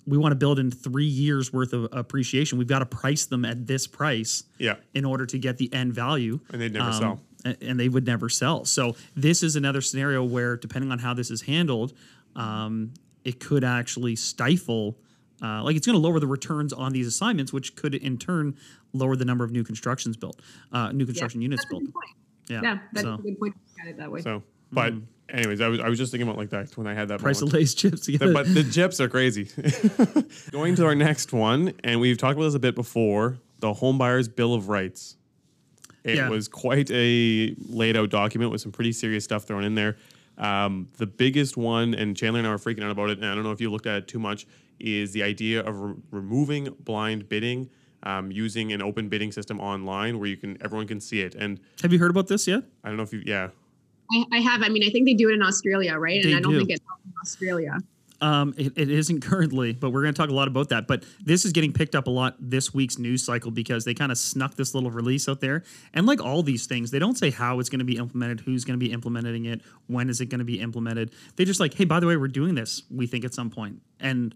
we want to build in three years worth of appreciation. We've got to price them at this price Yeah. in order to get the end value. And they'd never sell. And they would never sell. So this is another scenario where, depending on how this is handled, um, it could actually stifle. Uh, like it's going to lower the returns on these assignments, which could in turn lower the number of new constructions built, uh, new construction units That's a built. good point. Yeah. Yeah, that's so a good point to look at it that way. So, but anyways, I was I was just thinking about like that when I had that. price moment. of Lay's chips. You gotta- but the chips are crazy. <laughs> Going to our next one, and we've talked about this a bit before the Home Buyers Bill of Rights. It Yeah. was quite a laid out document with some pretty serious stuff thrown in there. Um, the biggest one, and Chandler and I were freaking out about it, and I don't know if you looked at it too much, is the idea of re- removing blind bidding. Um, using an open bidding system online where you can everyone can see it, and Have you heard about this yet? I don't know if you yeah I, I have. I mean, I think they do it in Australia, right? They and I don't do. think it's in Australia. Um, it, it isn't currently, but we're going to talk a lot about that. But this is getting picked up a lot this week's news cycle because they kind of snuck this little release out there. And like all these things, they don't say how it's going to be implemented, who's going to be implementing it, when is it going to be implemented. They just like, hey, by the way, we're doing this. We think at some point, and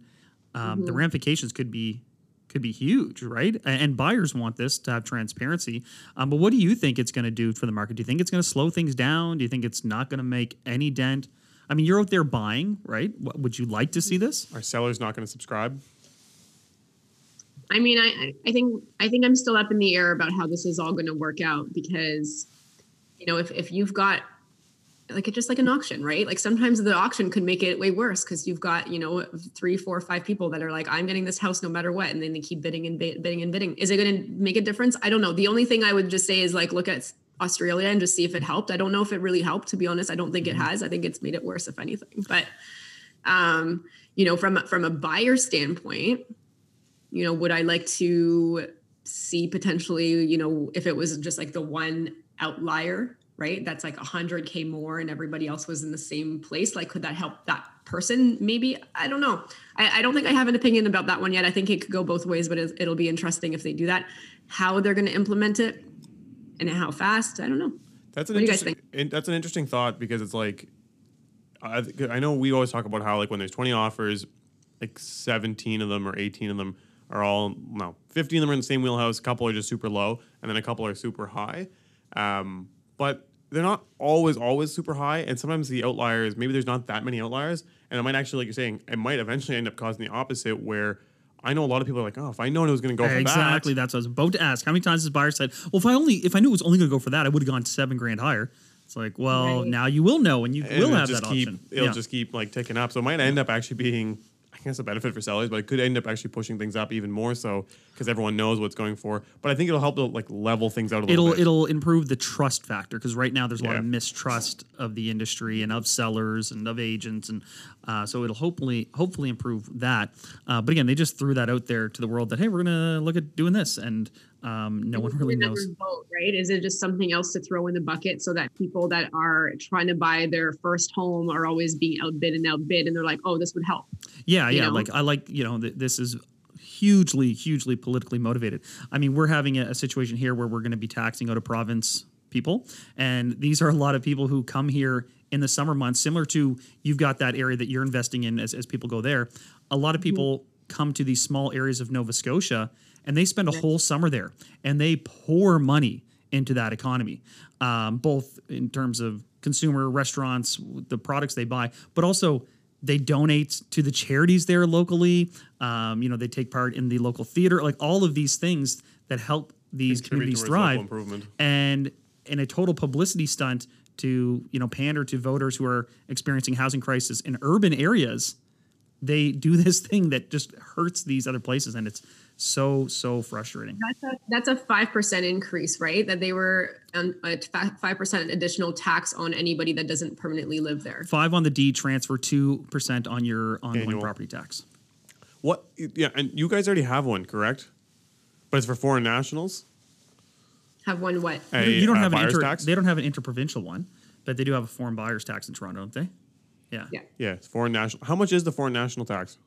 um, the ramifications could be could be huge, right? And buyers want this to have transparency. Um, but what do you think it's going to do for the market? Do you think it's going to slow things down? Do you think it's not going to make any dent? I mean, you're out there buying, right? What, would you like to see this? our seller's not going to subscribe. I mean, I, I think I think I'm still up in the air about how this is all going to work out because, you know, if if you've got like it's just like an auction, right? Like sometimes the auction could make it way worse because you've got you know three, four, five people that are like, I'm getting this house no matter what, and then they keep bidding and bidding and bidding. Is it going to make a difference? I don't know. The only thing I would just say is like look at Australia and just see if it helped. I don't know if it really helped. To be honest, I don't think it has. I think it's made it worse, if anything. But um, you know, from a- from a buyer standpoint, you know, would I like to see potentially, you know, if it was just like the one outlier, right? That's like 100K more and everybody else was in the same place. Like, could that help that person? Maybe. I don't know. I, I don't think I have an opinion about that one yet. I think it could go both ways, but it'll be interesting if they do that. How they're going to implement it and how fast, I don't know. That's an What do you guys interesting. in- That's an interesting thought because it's like, I, I know we always talk about how like when there's 20 offers, like 17 of them or 18 of them are all no, 15 of them are in the same wheelhouse. A couple are just super low, and then a couple are super high. Um, but they're not always always super high, and sometimes the outliers maybe there's not that many outliers, and it might actually like you're saying it might eventually end up causing the opposite where. I know a lot of people are like, oh, if I known it was going to go for exactly. that, That's what I was about to ask. How many times has buyer said, "Well, if I only if I knew it was only going to go for that, I would have gone seven grand higher." It's like, well, Right. now you will know, and you and will have that keep, option. It'll Yeah. just keep like ticking up. So it might end up actually being, I guess, a benefit for sellers, but it could end up actually pushing things up even more so because everyone knows what's going for. But I think it'll help to like level things out a little it'll bit. it'll improve the trust factor because right now there's a lot Yeah. of mistrust of the industry and of sellers and of agents and uh, so it'll hopefully hopefully improve that uh, but again they just threw that out there to the world that hey we're gonna look at doing this and um, no one really knows Vote, right? Is it just something else to throw in the bucket so that people that are trying to buy their first home are always being outbid and outbid, and they're like, "Oh, this would help." Yeah, you yeah. know? Like I like you know th- this is hugely, hugely politically motivated. I mean, we're having a, a situation here where we're going to be taxing out of province people, and these are a lot of people who come here in the summer months. Similar to you've got that area that you're investing in as as people go there. A lot of people come to these small areas of Nova Scotia, and they spend a whole summer there, and they pour money into that economy, um, both in terms of consumer restaurants, the products they buy, but also they donate to the charities there locally. Um, you know, they take part in the local theater, like all of these things that help these communities thrive. improvement. And in a total publicity stunt to you know pander to voters who are experiencing housing crisis in urban areas, they do <laughs> this thing that just hurts these other places, and it's so so frustrating. That's a that's a five percent increase, right? That they were on a five percent additional tax on anybody that doesn't permanently live there. Five on the D transfer, two percent on your ongoing Annual. property tax. what? Yeah, and you guys already have one, correct? But it's for foreign nationals. Have one what? A, you don't uh, have an buyer's inter, tax. they don't have an interprovincial one, but they do have a foreign buyers tax in Toronto, don't they? Yeah. Yeah, Yeah, it's foreign national. How much is the foreign national tax?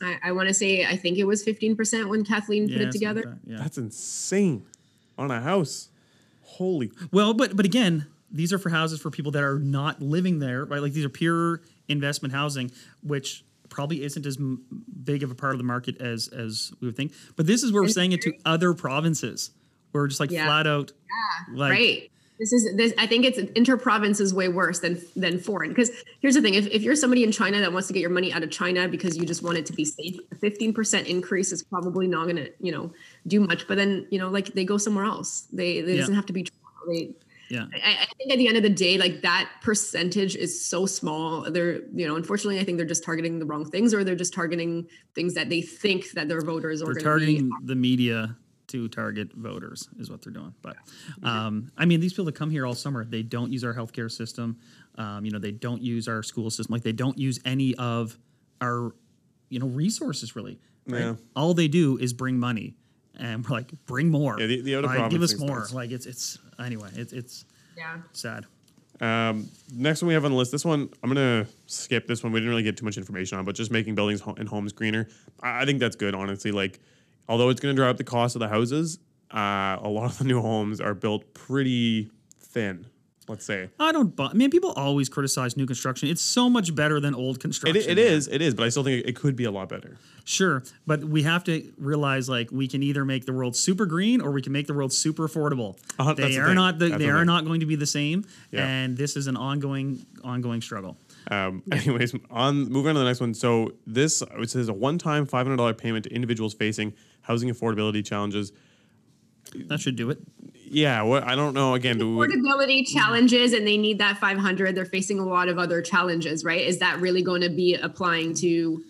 I, I want to say I think it was fifteen percent when Kathleen put Yeah, it something like together. that, Yeah. That's insane on a house. Holy. Well, but but again, these are for houses for people that are not living there, right? Like these are pure investment housing, which probably isn't as m- big of a part of the market as as we would think. But this is where we're saying it to other provinces. We're just like Yeah. flat out, like, right. This is this. I think it's inter-province is way worse than than foreign. Because here's the thing: if, if you're somebody in China that wants to get your money out of China because you just want it to be safe, a 15 percent increase is probably not going to you know do much. But then you know like they go somewhere else. They they Yeah. doesn't have to be. They Yeah. I, I think at the end of the day, like that percentage is so small. They're, you know, unfortunately, I think they're just targeting the wrong things, or they're just targeting things that they think that their voters are targeting the media to target voters is what they're doing. But um, I mean, these people that come here all summer, they don't use our healthcare system. Um, you know, they don't use our school system. Like they don't use any of our, you know, resources really. Right? Yeah. All they do is bring money, and we're like, bring more. Yeah, the- the out of Like, give us more. starts. Like it's it's anyway. It's it's Yeah. sad. Um, next one we have on the list. This one I'm gonna skip. This one we didn't really get too much information on, but just making buildings ho- and homes greener. I, I think that's good, honestly. Like, although it's gonna drive up the cost of the houses, uh, a lot of the new homes are built pretty thin. Let's say I don't. bu- I mean, people always criticize new construction. It's so much better than old construction. it man. is, it is, but I still think it could be a lot better. Sure, but we have to realize like we can either make the world super green or we can make the world super affordable. Uh-huh, they the are thing. not the, they the are thing. not going to be the same, Yeah. and this is an ongoing ongoing struggle. Um, <laughs> anyways, on moving on to the next one. So this it says a one-time five hundred dollar payment to individuals facing housing affordability challenges. That should do it. Yeah, what I don't know. Again, do we, affordability challenges and they need that 500 they're facing a lot of other challenges right is that really going to be applying to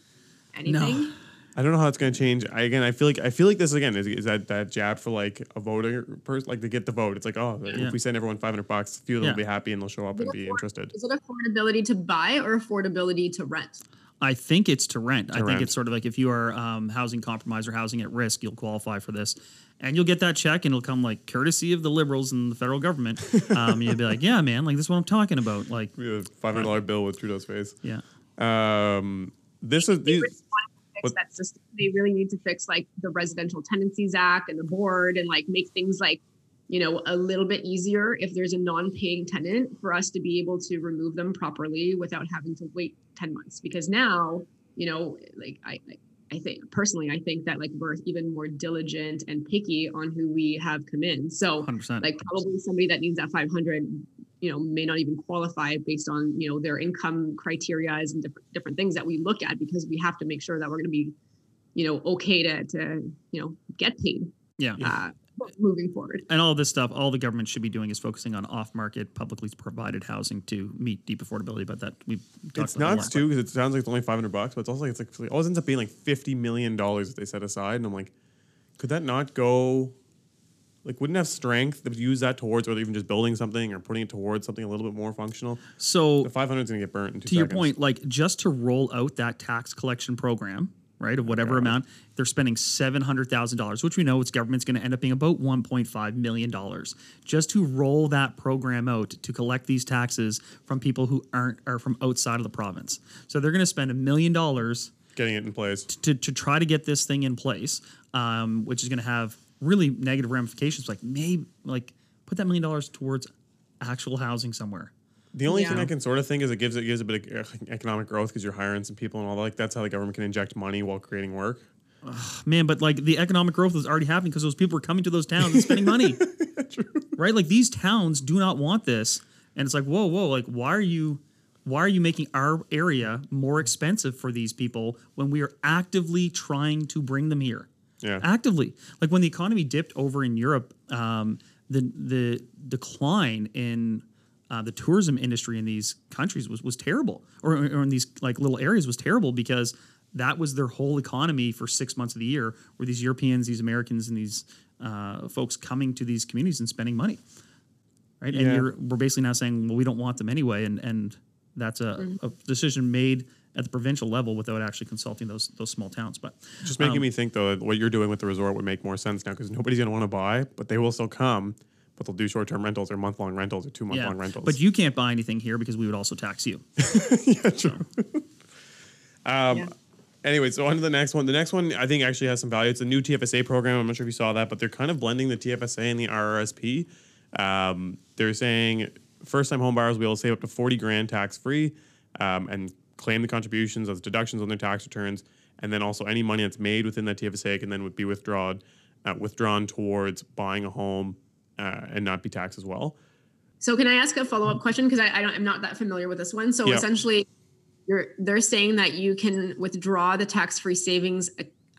anything I don't know how it's going to change. I, again, I feel like I feel like this again is, is that that jab for like a voter person, like to get the vote. It's like, oh, Yeah. if we send everyone five hundred bucks, a few of them will be happy and they'll show up and be interested. is it affordability to buy or affordability to rent I think it's to rent. I think rent. it's sort of like if you are um, housing compromised or housing at risk, you'll qualify for this, and you'll get that check, and it'll come like courtesy of the liberals and the federal government. <laughs> Um, you'll be like, yeah, man, like this is what I'm talking about. Like, Five hundred dollar bill with Trudeau's face. yeah, Um, this is these. really want to fix what- that system. They really need to fix like the Residential Tenancies Act and the board and like make things like, you know, a little bit easier if there's a non-paying tenant for us to be able to remove them properly without having to wait 10 months. Because now, you know, like I I- think personally, I think that like we're even more diligent and picky on who we have come in. So 100. percent like probably somebody that needs that 500 you know may not even qualify based on you know their income criteria and different, different things that we look at because we have to make sure that we're going to be you know okay to to you know get paid Yeah. uh, moving forward and all this stuff, all the government should be doing is focusing on off-market, publicly provided housing to meet deep affordability. But that we've talked It's about nuts too because it sounds like it's only five hundred bucks, but it's also like it's like it always ends up being like fifty million dollars that they set aside, and I'm like, could that not go? Like, wouldn't it have strength to use that towards, whether even just building something or putting it towards something a little bit more functional? So The five hundred is gonna get burnt in two to your point, like just to roll out that tax collection program, right, of whatever amount, they're spending seven hundred thousand dollars, which we know its government's going to end up being about one point five million dollars, just to roll that program out to collect these taxes from people who aren't are from outside of the province. So they're going to spend a million dollars getting it in place. to, to try to get this thing in place, um, which is going to have really negative ramifications. Like maybe like put that million dollars towards actual housing somewhere. The only thing I can sort of think is it gives it gives a bit of economic growth because you're hiring some people and all that. Like that's how the government can inject money while creating work. Man, but like the economic growth was already happening because those people were coming to those towns and spending money. <laughs> <laughs> Right? Like these towns do not want this. And it's like, whoa, whoa, like why are you why are you making our area more expensive for these people when we are actively trying to bring them here? Yeah. Actively. Like when the economy dipped over in Europe, um, the the decline in uh, the tourism industry in these countries was was terrible, or, or in these like little areas was terrible because that was their whole economy for six months of the year. Were these Europeans, these Americans, and these uh, folks coming to these communities and spending money, right? And Yeah. you're, we're basically now saying, well, we don't want them anyway, and and that's a, a decision made at the provincial level without actually consulting those those small towns. But Just making um, me think though what you're doing with the resort would make more sense now because nobody's gonna want to buy, but they will still come, but they'll do short term rentals or month long rentals or two month yeah, long rentals. but you can't buy anything here because we would also tax you. <laughs> Yeah, Um, Anyway, so on to the next one. The next one I think actually has some value. It's a new TFSA program. I'm not sure if you saw that, but they're kind of blending the TFSA and the RRSP. Um, they're saying first time home buyers will be able to save up to 40 grand tax free um, and claim the contributions as deductions on their tax returns, and then also any money that's made within that TFSA can then would be withdrawn, uh, withdrawn towards buying a home uh, and not be taxed as well. So can I ask a follow up question? Because I, I don't, I'm not that familiar with this one. So Yeah. essentially, you're they're saying that you can withdraw the tax free savings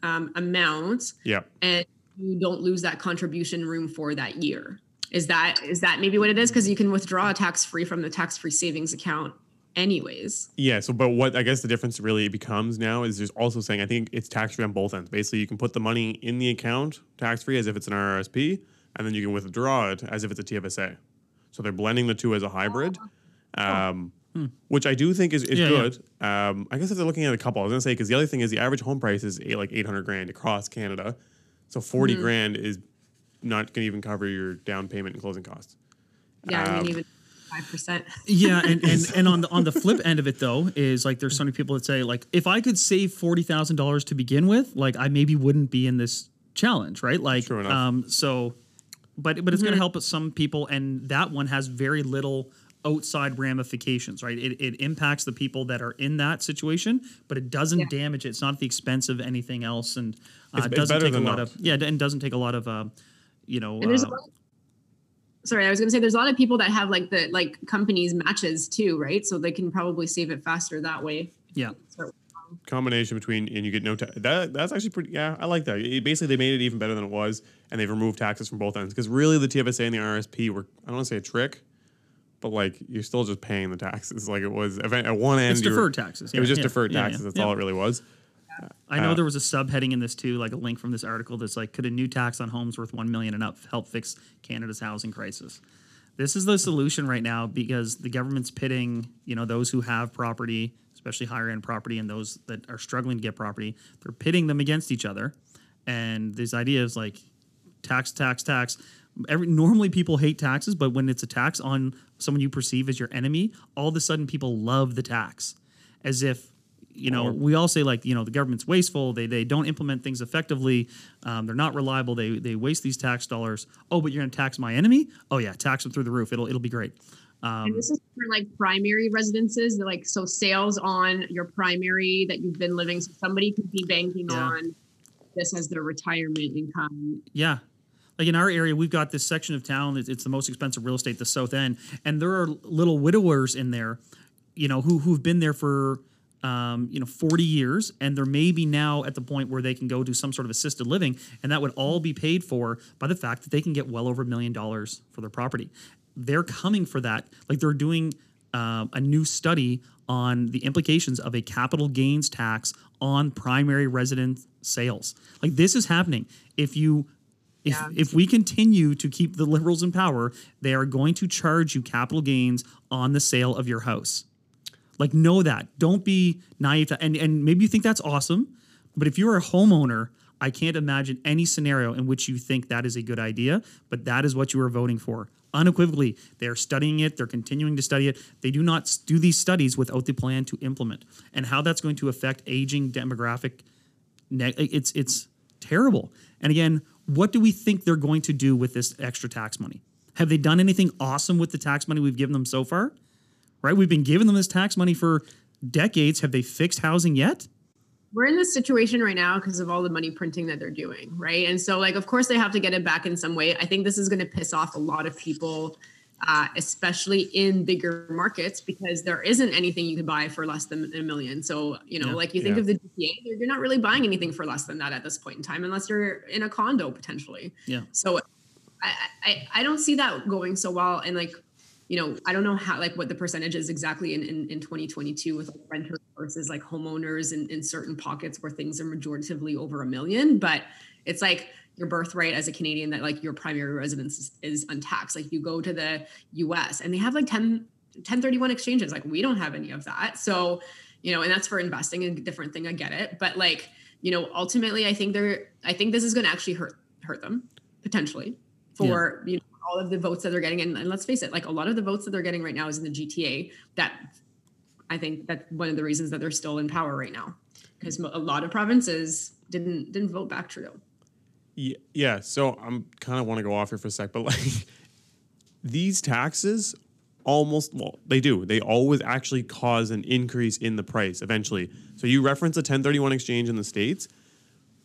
um, amount Yeah. and you don't lose that contribution room for that year. Is that is that maybe what it is? Because you can withdraw tax free from the tax free savings account, anyways. Yeah. So, but what I guess the difference really becomes now is there's also saying I think it's tax free on both ends. Basically, you can put the money in the account tax free as if it's an RRSP, and then you can withdraw it as if it's a TFSA. So they're blending the two as a hybrid, um, which I do think is, is Yeah, yeah. good. Um, I guess if they're looking at a couple, I was gonna say because the other thing is the average home price is eight, like eight hundred grand across Canada, so 40 grand is not gonna even cover your down payment and closing costs. Yeah, I Um, mean even five percent. Yeah, and, and <laughs> and on the on the flip end of it though is like there's so many people that say like if I could save forty thousand dollars to begin with, like I maybe wouldn't be in this challenge, right? Like, True um, so, but but it's going to help some people, and that one has very little outside ramifications, right? It, it impacts the people that are in that situation, but it doesn't Yeah. damage it. It's not at the expense of anything else, and uh, It's- it doesn't better take a lot not. of yeah, and doesn't take a lot of uh, you know. And there's uh, a lot, sorry, I was going to say there's a lot of people that have like the like companies matches too, right? So they can probably save it faster that way. yeah. Combination between and you get no tax. That that's actually pretty. Yeah, I like that. It, basically, they made it even better than it was, and they've removed taxes from both ends. Because really, the TFSA and the RSP were I don't want to say a trick, but like you're still just paying the taxes. <laughs> Like it was at at one end, It's were- deferred taxes. It was just yeah, deferred yeah, yeah, taxes. That's all it really was. I know Uh, there was a subheading in this too, like a link from this article that's like, could a new tax on homes worth one million and up help fix Canada's housing crisis? This is the solution right now because the government's pitting, you know, those who have property, especially higher end property, and those that are struggling to get property. They're pitting them against each other, and this idea is like tax, tax, tax. Every normally people hate taxes, but when it's a tax on someone you perceive as your enemy, all of a sudden people love the tax, as if you know we all say like you know the government's wasteful. They they don't implement things effectively. Um, they're not reliable. They they waste these tax dollars. Oh, but you're going to tax my enemy? Oh yeah, tax them through the roof. It'll it'll be great. Um, and this is for like primary residences, like so sales on your primary that you've been living. So somebody could be banking Yeah. on this as their retirement income. Yeah. Like in our area, we've got this section of town. It's, it's the most expensive real estate, the South End, and there are little widowers in there, you know, who who've been there for, um, you know, forty years, and they're maybe now at the point where they can go do some sort of assisted living, and that would all be paid for by the fact that they can get well over a million dollars for their property. They're coming for that. Like they're doing um, a new study on the implications of a capital gains tax on primary residence sales. Like this is happening. If you if, Yeah. if we continue to keep the liberals in power, they are going to charge you capital gains on the sale of your house. Like know that. Don't be naive. To, and and maybe you think that's awesome, but if you're a homeowner, I can't imagine any scenario in which you think that is a good idea. But that is what you are voting for. Unequivocally, they are studying it. They're continuing to study it. They do not do these studies without the plan to implement, and how that's going to affect aging demographic it's it's terrible. And again, what do we think they're going to do with this extra tax money? Have they done anything awesome with the tax money we've given them so far? Right? We've been giving them this tax money for decades. Have they fixed housing yet? We're in this situation right now because of all the money printing that they're doing, right? And so, like, of course, they have to get it back in some way. I think this is going to piss off a lot of people, uh, especially in bigger markets, because there isn't anything you can buy for less than a million. So, you know, Yeah. like you think Yeah. of the you're, you're not really buying anything for less than that at this point in time, unless you're in a condo potentially. Yeah. So I, I, I don't see that going so well. And like, you know, I don't know how, like what the percentage is exactly in, in, in 2022 with like renters versus like homeowners in, in certain pockets where things are majoritively over a million, but it's like your birthright as a Canadian that like your primary residence is, is untaxed. Like you go to the US and they have like 10, 1031 exchanges. Like we don't have any of that. So, you know, and that's for investing in a different thing. I get it. But like, you know, ultimately I think they're, I think this is going to actually hurt, hurt them potentially for you know all of the votes that they're getting and, and let's face it like a lot of the votes that they're getting right now is in the gta that i think that's one of the reasons that they're still in power right now because a lot of provinces didn't didn't vote back trudeau Yeah, yeah. So I'm kind of want to go off here for a sec, but like these taxes almost well they do. They always actually cause an increase in the price eventually. So you reference a 1031 exchange in the states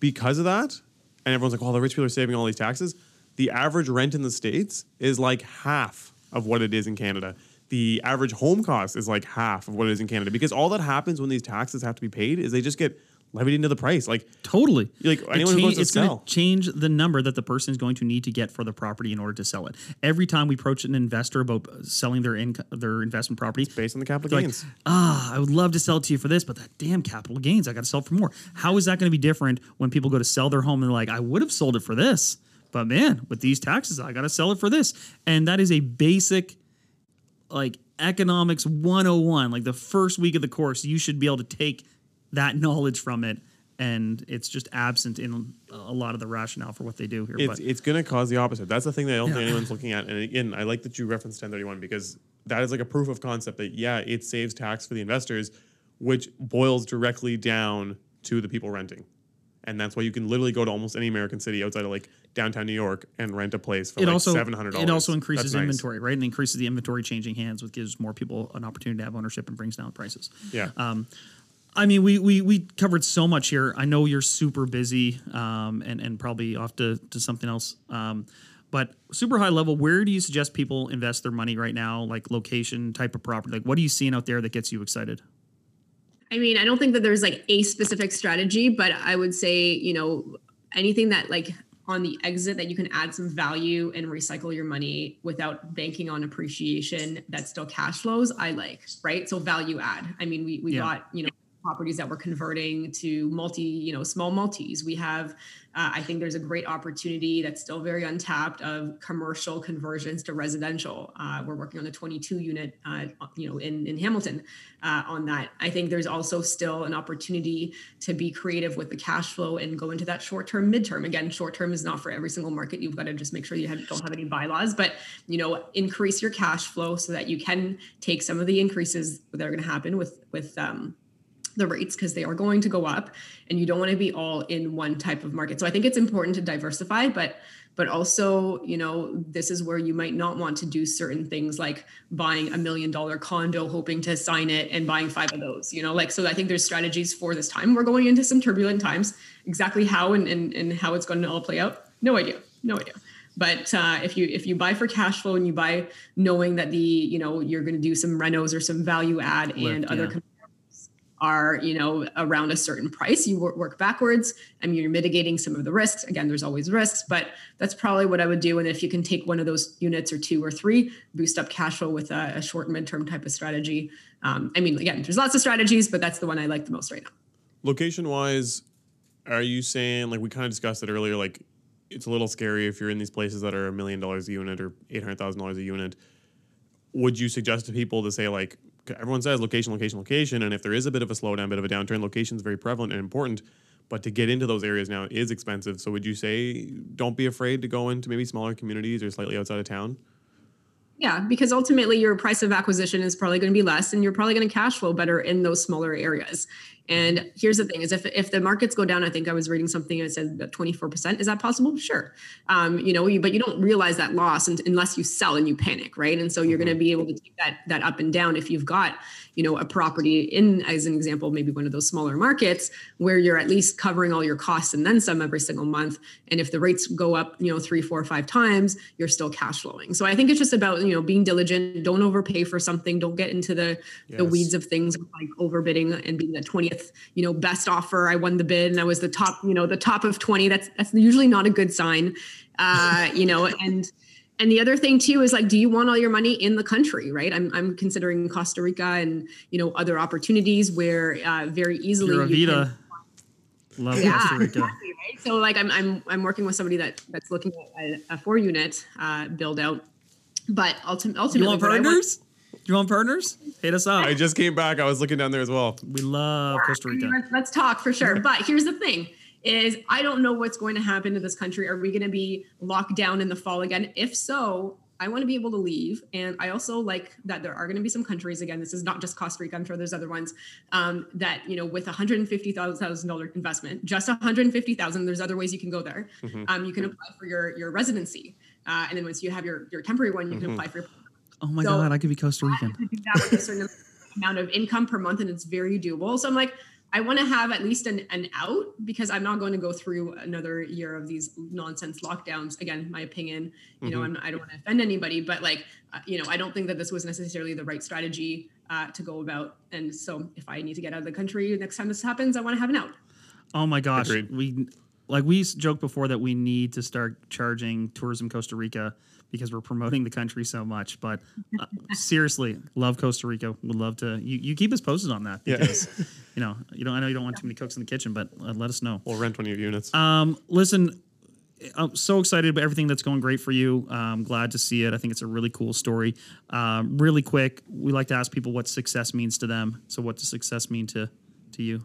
because of that and everyone's like well the rich people are saving all these taxes the average rent in the states is like half of what it is in canada the average home cost is like half of what it is in canada because all that happens when these taxes have to be paid is they just get levied into the price like Totally. Like, It anyone who wants to it's gonna sell. change the number that the person is going to need to get for the property in order to sell it. Every time we approach an investor about selling their income, their investment property, it's based on the capital like, gains ah, I would love to sell it to you for this, but that damn capital gains, I got to sell it for more. How is that going to be different when people go to sell their home and they're like, I would have sold it for this, but man, with these taxes, I got to sell it for this. And that is a basic, like economics 101, like the first week of the course, you should be able to take that knowledge from it. And it's just absent in a lot of the rationale for what they do here. it's but it's going to cause the opposite. That's the thing that I don't think anyone's looking at. And again, I like that you referenced 1031 because that is like a proof of concept that yeah, it saves tax for the investors, which boils directly down to the people renting. And that's why you can literally go to almost any American city outside of like downtown New York and rent a place for it like also seven hundred dollars. it also increases inventory, right? And increases the inventory changing hands, which gives more people an opportunity to have ownership and brings down prices. Yeah. I mean, we we we covered so much here. I know you're super busy, um, and and probably off to to something else. Um, but super high level, where do you suggest people invest their money right now? Like location, type of property. Like, what are you seeing out there that gets you excited? I mean, I don't think that there's like a specific strategy, but I would say, you know, anything that like on the exit that you can add some value and recycle your money without banking on appreciation that still cash flows, I like, right? So value add. I mean, we we Yeah. bought, you know, properties that we're converting to multi, you know, small multis. We have uh, I think there's a great opportunity that's still very untapped of commercial conversions to residential. Uh, we're working on a 22 unit, uh, you know, in in Hamilton uh, on that. I think there's also still an opportunity to be creative with the cash flow and go into that short term, midterm. Again, short term is not for every single market. You've got to just make sure you have, don't have any bylaws, but you know, increase your cash flow so that you can take some of the increases that are going to happen with with um, the rates because they are going to go up and you don't want to be all in one type of market. So i think it's important to diversify but but also you know this is where you might not want to do certain things like buying a million dollar condo hoping to sign it and buying five of those you know? Like so i think there's strategies for this time. We're going into some turbulent times. Exactly how and and, and how it's going to all play out? No idea. No idea. But uh, if you if you buy for cash flow and you buy knowing that the you know you're going to do some renos or some value add and Lift, other yeah. Are you know around a certain price you work, backwards i mean you're mitigating some of the risks again there's always risks but that's probably what i would do and if you can take one of those units or two or three boost up cash flow with a, a short midterm type of strategy um, i mean again there's lots of strategies but that's the one i like the most right now Location wise, are you saying like we kind of discussed it earlier? Like it's a little scary if you're in these places that are a million dollars a unit or eight hundred thousand dollars a unit. Would you suggest to people to say like everyone says location, location, location, and if there is a bit of a slowdown, a bit of a downturn, location is very prevalent and important. But to get into those areas now is expensive. So would you say don't be afraid to go into maybe smaller communities or slightly outside of town? Yeah, because ultimately your price of acquisition is probably going to be less and you're probably going to cash flow better in those smaller areas. And here's the thing is if, if the markets go down, I think I was reading something that said about 24%, is that possible? Sure. Um, you know, you, but you don't realize that loss unless you sell and you panic, right? And so you're going to be able to take that, that up and down if you've got, you know, a property in, as an example, maybe one of those smaller markets where you're at least covering all your costs and then some every single month. And if the rates go up, you know, three, four, five times, you're still cash flowing. So I think it's just about, you know, being diligent. Don't overpay for something. Don't get into the, the weeds of things like overbidding and being the 20th, you know, best offer. I won the bid and I was the top, you know, the top of 20. That's, that's usually not a good sign. Uh, you know, <laughs> and, and the other thing too is like, do you want all your money in the country? Right. I'm, I'm considering Costa Rica and, you know, other opportunities where uh, very easily Pura you can- Love yeah, Costa Rica. exactly, right. So like I'm I'm I'm working with somebody that that's looking at a, a four unit uh, build out, but ultim- ultimately, You want partners? You want partners? Hit us up. I just came back. I was looking down there as well. we love Costa Rica. Let's, let's talk for sure. But here's the thing: is I don't know what's going to happen to this country. Are we going to be locked down in the fall again? If so, I want to be able to leave, and I also like that there are going to be some countries again. This is not just Costa Rica. I'm sure there's other ones um, that you know with 150 thousand dollar investment, just 150 thousand. There's other ways you can go there. Um, you can apply for your your residency, uh, and then once you have your your temporary one, you can apply for your Oh my So- god, I could be Costa Rican. to do that with a certain amount of income per month and it's very doable. So I'm like, I want to have at least an, an out because I'm not going to go through another year of these nonsense lockdowns. Again, my opinion, you know, I'm, I don't want to offend anybody, but like, uh, you know, I don't think that this was necessarily the right strategy uh, to go about. And so if I need to get out of the country next time this happens, I want to have an out. Oh my gosh, Agreed. we like we joked before that we need to start charging tourism Costa Rica because we're promoting the country so much. But uh, seriously, love Costa Rica. Would love to. You, you keep us posted on that Yeah. because <laughs> you know you don't. I know you don't want too many cooks in the kitchen, but uh, let us know. We'll rent one of your units. Um, listen, I'm so excited about everything that's going great for you. I'm glad to see it. I think it's a really cool story. Um, really quick, we like to ask people what success means to them. So, what does success mean to to you?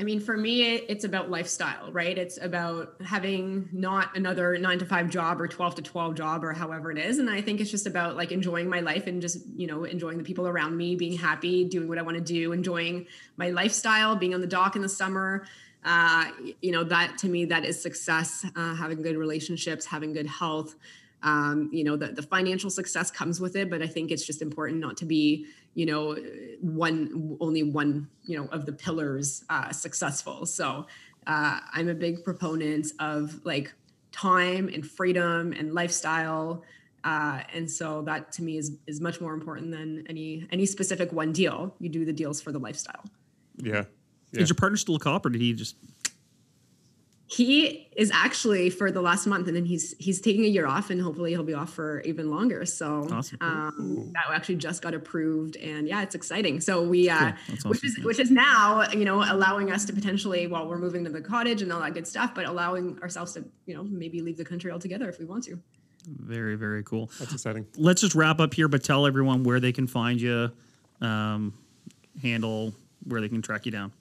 I mean, for me, it's about lifestyle, right? It's about having not another nine to five job or 12 to 12 job or however it is. And I think it's just about like enjoying my life and just, you know, enjoying the people around me, being happy, doing what I want to do, enjoying my lifestyle, being on the dock in the summer. Uh, you know, that to me, that is success, uh, having good relationships, having good health. Um, you know, the, the financial success comes with it, but I think it's just important not to be, you know, one only one, you know, of the pillars uh, successful. So uh, I'm a big proponent of like time and freedom and lifestyle. Uh, and so that to me is is much more important than any any specific one deal. You do the deals for the lifestyle. yeah. Yeah. Is your partner still a cop, or did he just? He is actually for the last month, and then he's he's taking a year off, and hopefully he'll be off for even longer. So Awesome. um, that actually just got approved, and yeah, it's exciting. So we, uh, Cool. That's which is which is now you know allowing us to potentially, while we're moving to the cottage and all that good stuff, but allowing ourselves to you know maybe leave the country altogether if we want to. Very, very cool. That's exciting. Let's just wrap up here, but tell everyone where they can find you, um, handle where they can track you down.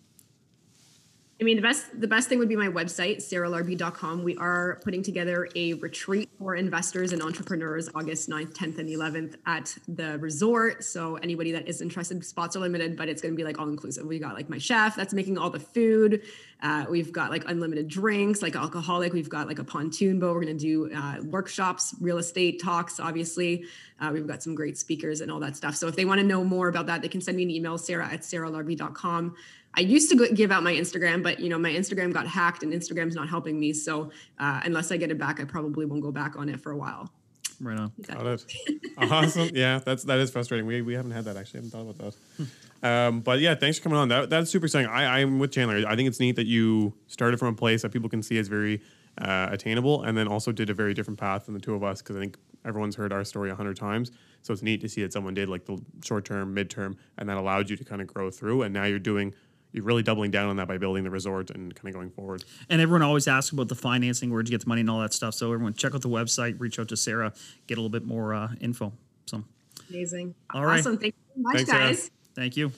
I mean, the best the best thing would be my website, sarahlarbi.com. We are putting together a retreat for investors and entrepreneurs August 9th, 10th, and 11th at the resort. So anybody that is interested, spots are limited, but it's going to be like all inclusive. We got like my chef that's making all the food. Uh, we've got like unlimited drinks, like alcoholic. We've got like a pontoon boat. We're going to do uh, workshops, real estate talks, obviously. Uh, we've got some great speakers and all that stuff. So if they want to know more about that, they can send me an email, sarah at sarahlarbi.com. I used to give out my Instagram, but you know my Instagram got hacked and Instagram's not helping me. So uh, unless I get it back, I probably won't go back on it for a while. Right on. Got it. <laughs> awesome. Yeah, that's that is frustrating. We, we haven't had that actually. I haven't thought about that. Um, but yeah, thanks for coming on. That that's super exciting. I I'm with Chandler. I think it's neat that you started from a place that people can see as very uh, attainable, and then also did a very different path than the two of us. Because I think everyone's heard our story a hundred times. So it's neat to see that someone did like the short term, mid term, and that allowed you to kind of grow through. And now you're doing. You're really doubling down on that by building the resort and kind of going forward. And everyone always asks about the financing, where'd you get the money, and all that stuff. So everyone, check out the website, reach out to Sarah, get a little bit more uh, info. So Amazing. All right. Awesome. Thank you so much, Thanks, Sarah. guys. Thank you.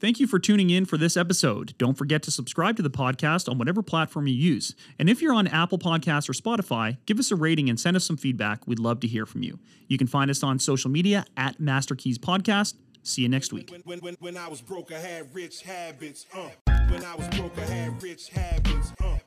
Thank you for tuning in for this episode. Don't forget to subscribe to the podcast on whatever platform you use. And if you're on Apple Podcasts or Spotify, give us a rating and send us some feedback. We'd love to hear from you. You can find us on social media at Master Keys Podcast. See you next week. When, when, when, when I was broke, I had rich habits. Uh. When I was broke, I had rich habits. Uh.